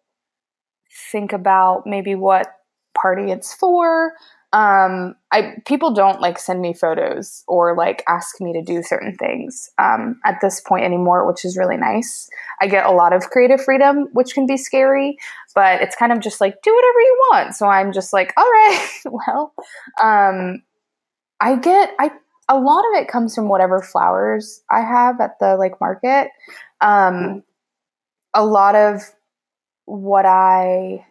think about maybe what party it's for. Um, I people don't like send me photos or like ask me to do certain things um, at this point anymore, which is really nice. I get a lot of creative freedom, which can be scary, but it's kind of just like do whatever you want. So I'm just like, all right, well, um, I get I a lot of it comes from whatever flowers I have at the like market. Um, a lot of what I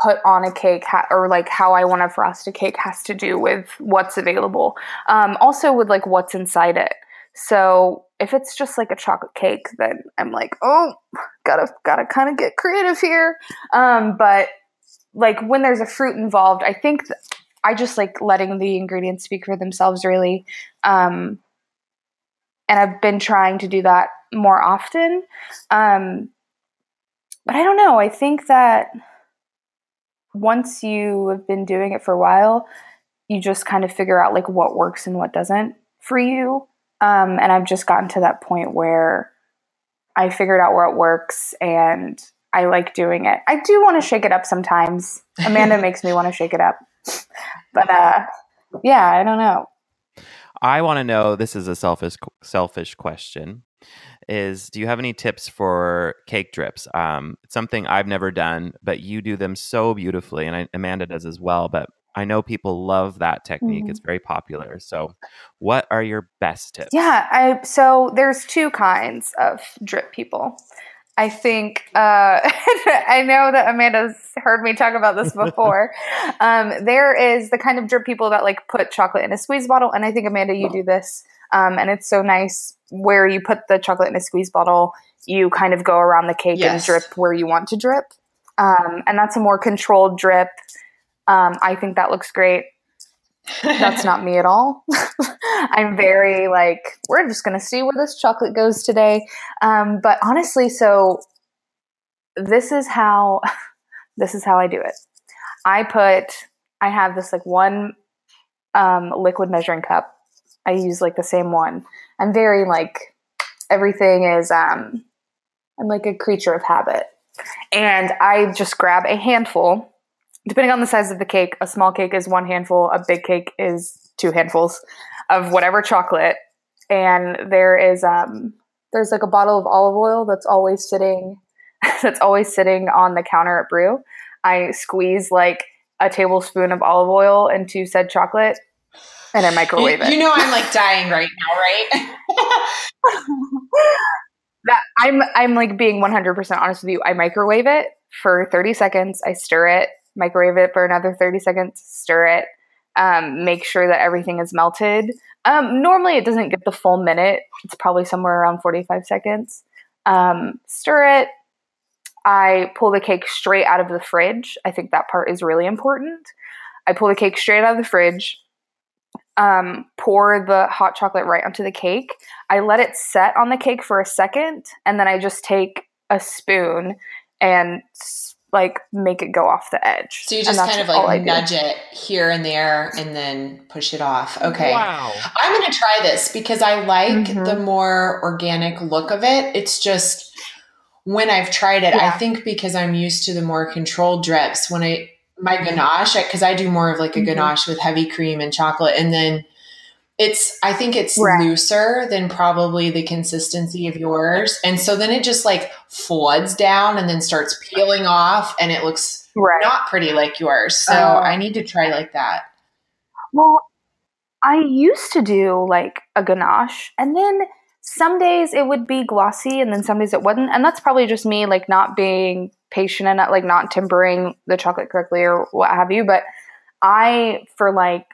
put on a cake ha- or like how I want to frost a cake has to do with what's available. Um, also with like what's inside it. So if it's just like a chocolate cake, then I'm like, oh, gotta gotta kind of get creative here. Um, but like when there's a fruit involved, I think th- I just like letting the ingredients speak for themselves, really. Um, and I've been trying to do that more often. Um, but I don't know. I think that once you have been doing it for a while, you just kind of figure out like what works and what doesn't for you. Um, and I've just gotten to that point where I figured out where it works and I like doing it. I do want to shake it up sometimes. Amanda makes me want to shake it up. But uh, yeah, I don't know. I want to know. This is a selfish selfish question. Is do you have any tips for cake drips? Um, it's something I've never done, but you do them so beautifully, and I, Amanda does as well. But I know people love that technique. Mhm. It's very popular. So, what are your best tips? Yeah, I so there's two kinds of drip people. I think uh, I know that Amanda's heard me talk about this before. um, there is the kind of drip people that like put chocolate in a squeeze bottle, and I think Amanda, you do this, um, and it's so nice where you put the chocolate in a squeeze bottle. You kind of go around the cake Yes. and drip where you want to drip, um, and that's a more controlled drip. Um, I think that looks great that's not me at all. I'm very like, we're just going to see where this chocolate goes today. Um, but honestly, so this is how this is how I do it. I put I have this like one um, liquid measuring cup. I use like the same one. I'm very like everything is um I'm like a creature of habit. And I just grab a handful depending on the size of the cake, a small cake is one handful, a big cake is two handfuls of whatever chocolate. And there is um there's like a bottle of olive oil that's always sitting that's always sitting on the counter at Brew. I squeeze like a tablespoon of olive oil into said chocolate and I You, microwave it. you know I'm like dying right now, right? that I'm I'm like being 100% honest with you. I microwave it for 30 seconds. I stir it, microwave it for another 30 seconds, stir it, um, make sure that everything is melted. Um, normally, it doesn't get the full minute. It's probably somewhere around 45 seconds. Um, stir it. I pull the cake straight out of the fridge. I think that part is really important. I pull the cake straight out of the fridge. Um, pour the hot chocolate right onto the cake. I let it set on the cake for a second, and then I just take a spoon and like make it go off the edge. So you just kind of like nudge it here and there and then push it off. Okay. Wow. I'm going to try this because I like mm-hmm. the more organic look of it. It's just when I've tried it, yeah. I think because I'm used to the more controlled drips, when I, my ganache, because I do more of like a mm-hmm. ganache with heavy cream and chocolate. And then it's i think it's right. looser than probably the consistency of yours. And so then it just like floods down and then starts peeling off and it looks right. not pretty like yours. So uh, i need to try like that. Well i used to do like a ganache and then some days it would be glossy and then some days it wouldn't. And that's probably just me like not being patient and not like not tempering the chocolate correctly or what have you. But i for like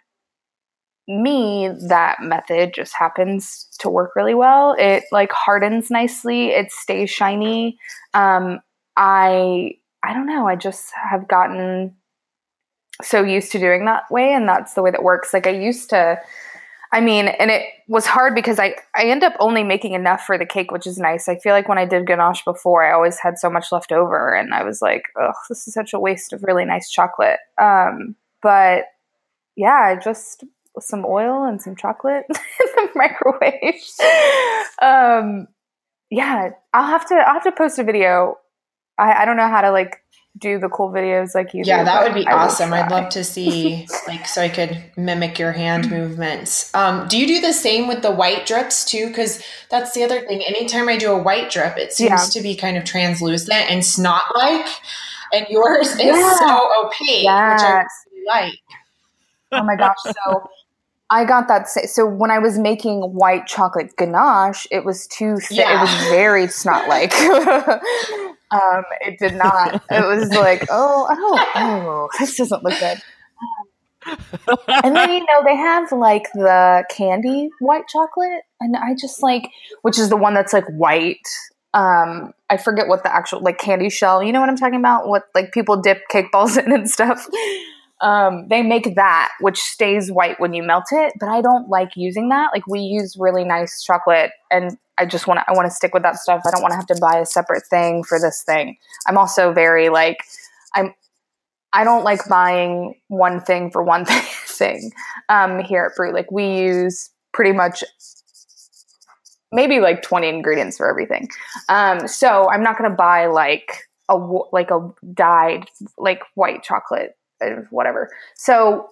me, that method just happens to work really well. It like hardens nicely. It stays shiny. Um, I I don't know. I just have gotten so used to doing that way, and that's the way that works. Like I used to. I mean, and it was hard because I, I end up only making enough for the cake, which is nice. I feel like when I did ganache before, I always had so much left over, and I was like, oh, this is such a waste of really nice chocolate. Um, but yeah, I just some oil and some chocolate in the microwave. um, yeah, I'll have to I'll have to post a video. I, I don't know how to like do the cool videos like you yeah do, that would be awesome i'd love to see like so i could mimic your hand movements um, do you do the same with the white drips too because that's the other thing anytime i do a white drip it seems yeah. to be kind of translucent and snot like and yours is yeah. so opaque yes. which i really like oh my gosh so I got that. So when I was making white chocolate ganache, it was too thick. Yeah. It was very snot like. um, it did not. It was like, oh, oh, oh, this doesn't look good. and then you know they have like the candy white chocolate, and I just like, which is the one that's like white. Um, I forget what the actual like candy shell. You know what I'm talking about? What like people dip cake balls in and stuff. Um, they make that, which stays white when you melt it, but I don't like using that. Like we use really nice chocolate, and I just want to. I want to stick with that stuff. I don't want to have to buy a separate thing for this thing. I'm also very like, I'm. I don't like buying one thing for one thing. Um, here at Brew, like we use pretty much maybe like 20 ingredients for everything. Um, so I'm not going to buy like a like a dyed like white chocolate whatever. So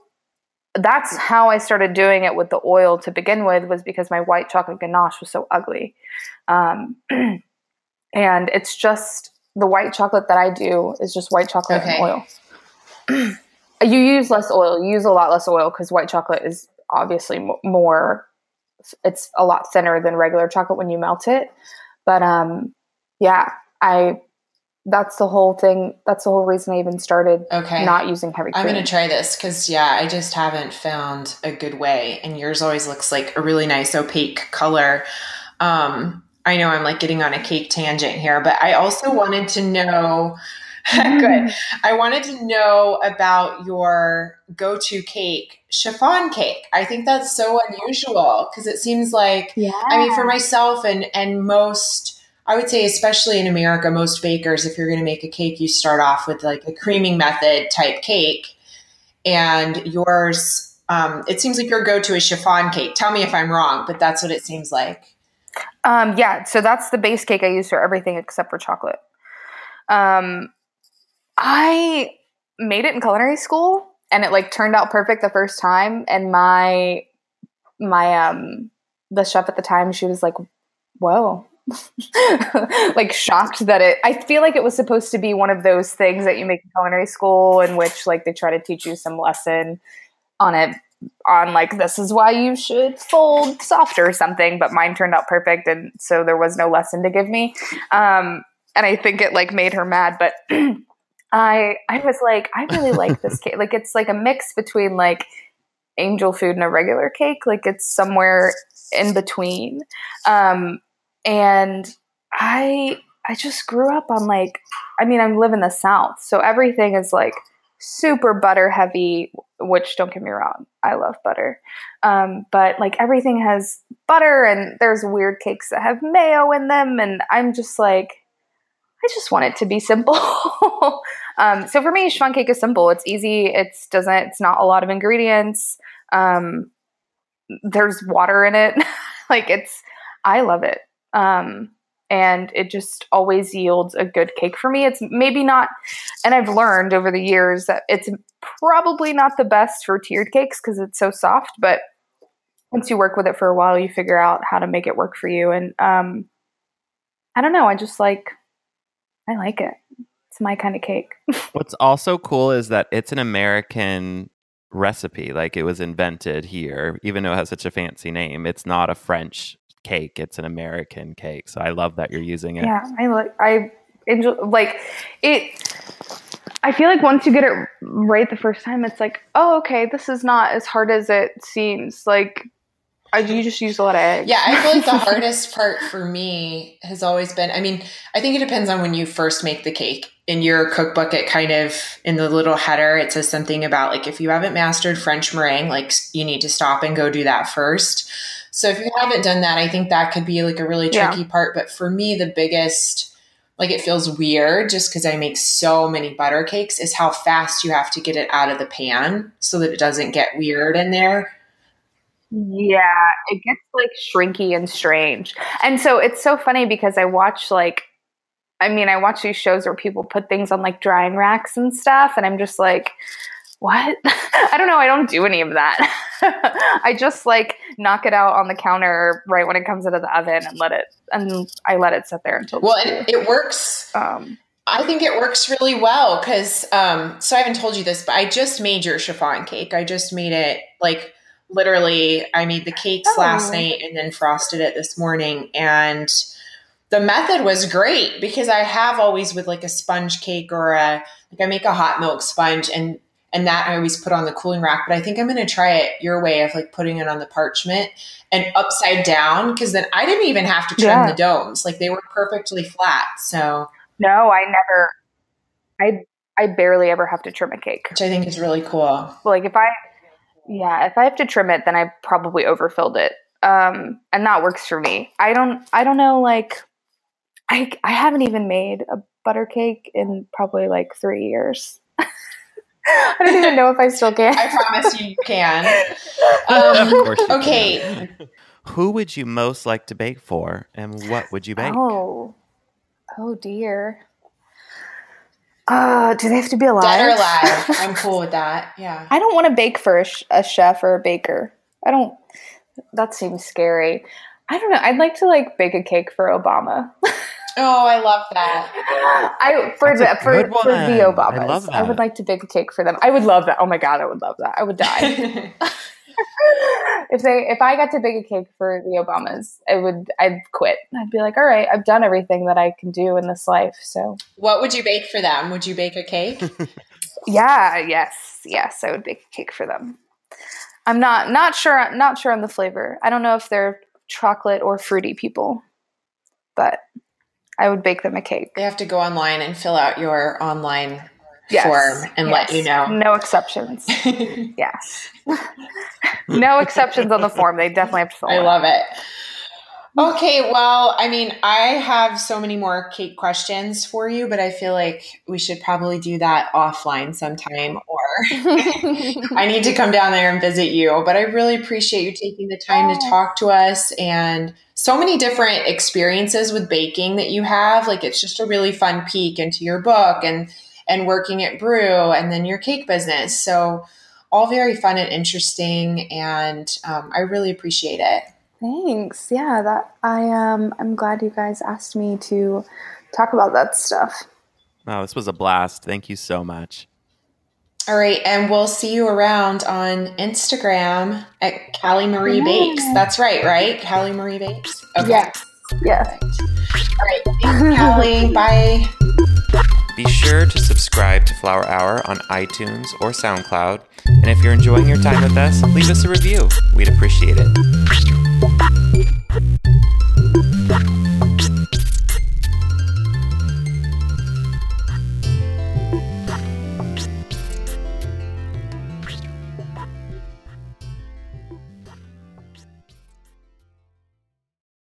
that's how I started doing it with the oil to begin with, was because my white chocolate ganache was so ugly. Um, and it's just the white chocolate that I do is just white chocolate okay. and oil. you use less oil, you use a lot less oil because white chocolate is obviously more, it's a lot thinner than regular chocolate when you melt it. But um, yeah, I that's the whole thing. That's the whole reason I even started okay. not using heavy cream. I'm going to try this because, yeah, I just haven't found a good way. And yours always looks like a really nice opaque color. Um, I know I'm like getting on a cake tangent here, but I also wanted to know. good. I wanted to know about your go to cake, chiffon cake. I think that's so unusual because it seems like, yeah. I mean, for myself and, and most I would say, especially in America, most bakers, if you're going to make a cake, you start off with like a creaming method type cake. And yours, um, it seems like your go to is chiffon cake. Tell me if I'm wrong, but that's what it seems like. Um, yeah, so that's the base cake I use for everything except for chocolate. Um, I made it in culinary school and it like turned out perfect the first time. And my, my, um, the chef at the time, she was like, whoa, like shocked that it I feel like it was supposed to be one of those things that you make in culinary school in which like they try to teach you some lesson on it on like this is why you should fold softer or something but mine turned out perfect and so there was no lesson to give me. Um and I think it like made her mad but I I was like I really like this cake. Like it's like a mix between like angel food and a regular cake. Like it's somewhere in between. Um and I I just grew up on like I mean I live in the South, so everything is like super butter heavy. Which don't get me wrong, I love butter, um, but like everything has butter, and there's weird cakes that have mayo in them, and I'm just like I just want it to be simple. um, so for me, chiffon cake is simple. It's easy. It's doesn't. It's not a lot of ingredients. Um, there's water in it. like it's. I love it. Um, and it just always yields a good cake for me. It's maybe not, and I've learned over the years that it's probably not the best for tiered cakes because it's so soft. But once you work with it for a while, you figure out how to make it work for you. And um, I don't know. I just like, I like it. It's my kind of cake. What's also cool is that it's an American recipe. Like it was invented here, even though it has such a fancy name. It's not a French cake; it's an American cake. So I love that you're using it. Yeah, I like. I enjoy like it. I feel like once you get it right the first time, it's like, oh, okay, this is not as hard as it seems. Like I, you just use a lot of eggs. Yeah, I feel like the hardest part for me has always been. I mean, I think it depends on when you first make the cake. In your cookbook, it kind of in the little header, it says something about like if you haven't mastered French meringue, like you need to stop and go do that first. So if you haven't done that, I think that could be like a really tricky yeah. part. But for me, the biggest like it feels weird just because I make so many butter cakes is how fast you have to get it out of the pan so that it doesn't get weird in there. Yeah, it gets like shrinky and strange. And so it's so funny because I watch like I mean, I watch these shows where people put things on like drying racks and stuff and I'm just like what? I don't know, I don't do any of that. I just like knock it out on the counter right when it comes out of the oven and let it and I let it sit there until Well, it, it works um I think it works really well because, um, so I haven't told you this, but I just made your chiffon cake. I just made it like literally I made the cakes oh. last night and then frosted it this morning and the method was great because I have always with like a sponge cake or a like I make a hot milk sponge and and that I always put on the cooling rack but I think I'm going to try it your way of like putting it on the parchment and upside down because then I didn't even have to trim yeah. the domes like they were perfectly flat so no I never I I barely ever have to trim a cake which I think is really cool like if I yeah, if I have to trim it, then I probably overfilled it. Um, and that works for me. I don't I don't know like I I haven't even made a butter cake in probably like 3 years. I don't even know if I still can. I promise you, you can. Um, you okay. Can. Who would you most like to bake for, and what would you bake? Oh, oh dear. Uh, do they have to be alive? Dead or alive. I'm cool with that. Yeah. I don't want to bake for a, sh- a, chef or a baker. I don't. That seems scary. I don't know. I'd like to like bake a cake for Obama. oh, I love that. I for the for, for the Obamas. I, love that. I would like to bake a cake for them. I would love that. Oh my god, I would love that. I would die. if they if I got to bake a cake for the Obamas, I would I'd quit. I'd be like, all right, I've done everything that I can do in this life. So what would you bake for them? Would you bake a cake? yeah, yes, yes, I would bake a cake for them. I'm not not sure not sure on the flavor. I don't know if they're chocolate or fruity people, but I would bake them a cake. They have to go online and fill out your online yes. form and yes. let you know. No exceptions. yes. no exceptions on the form. They definitely have to fill I love it. Okay, well, I mean, I have so many more cake questions for you, but I feel like we should probably do that offline sometime or I need to come down there and visit you. But I really appreciate you taking the time to talk to us and so many different experiences with baking that you have. Like it's just a really fun peek into your book and and working at Brew and then your cake business. So, all very fun and interesting. And um, I really appreciate it. Thanks. Yeah, that I um I'm glad you guys asked me to talk about that stuff. Wow, this was a blast. Thank you so much. All right, and we'll see you around on Instagram at Calli Marie yeah. Bakes. That's right, right? Calli Marie Bakes. Okay. Yes. Yeah. All right. Thanks, Calli. Bye. Be sure to subscribe to Flour Hour on iTunes or SoundCloud. And if you're enjoying your time with us, leave us a review. We'd appreciate it. Ha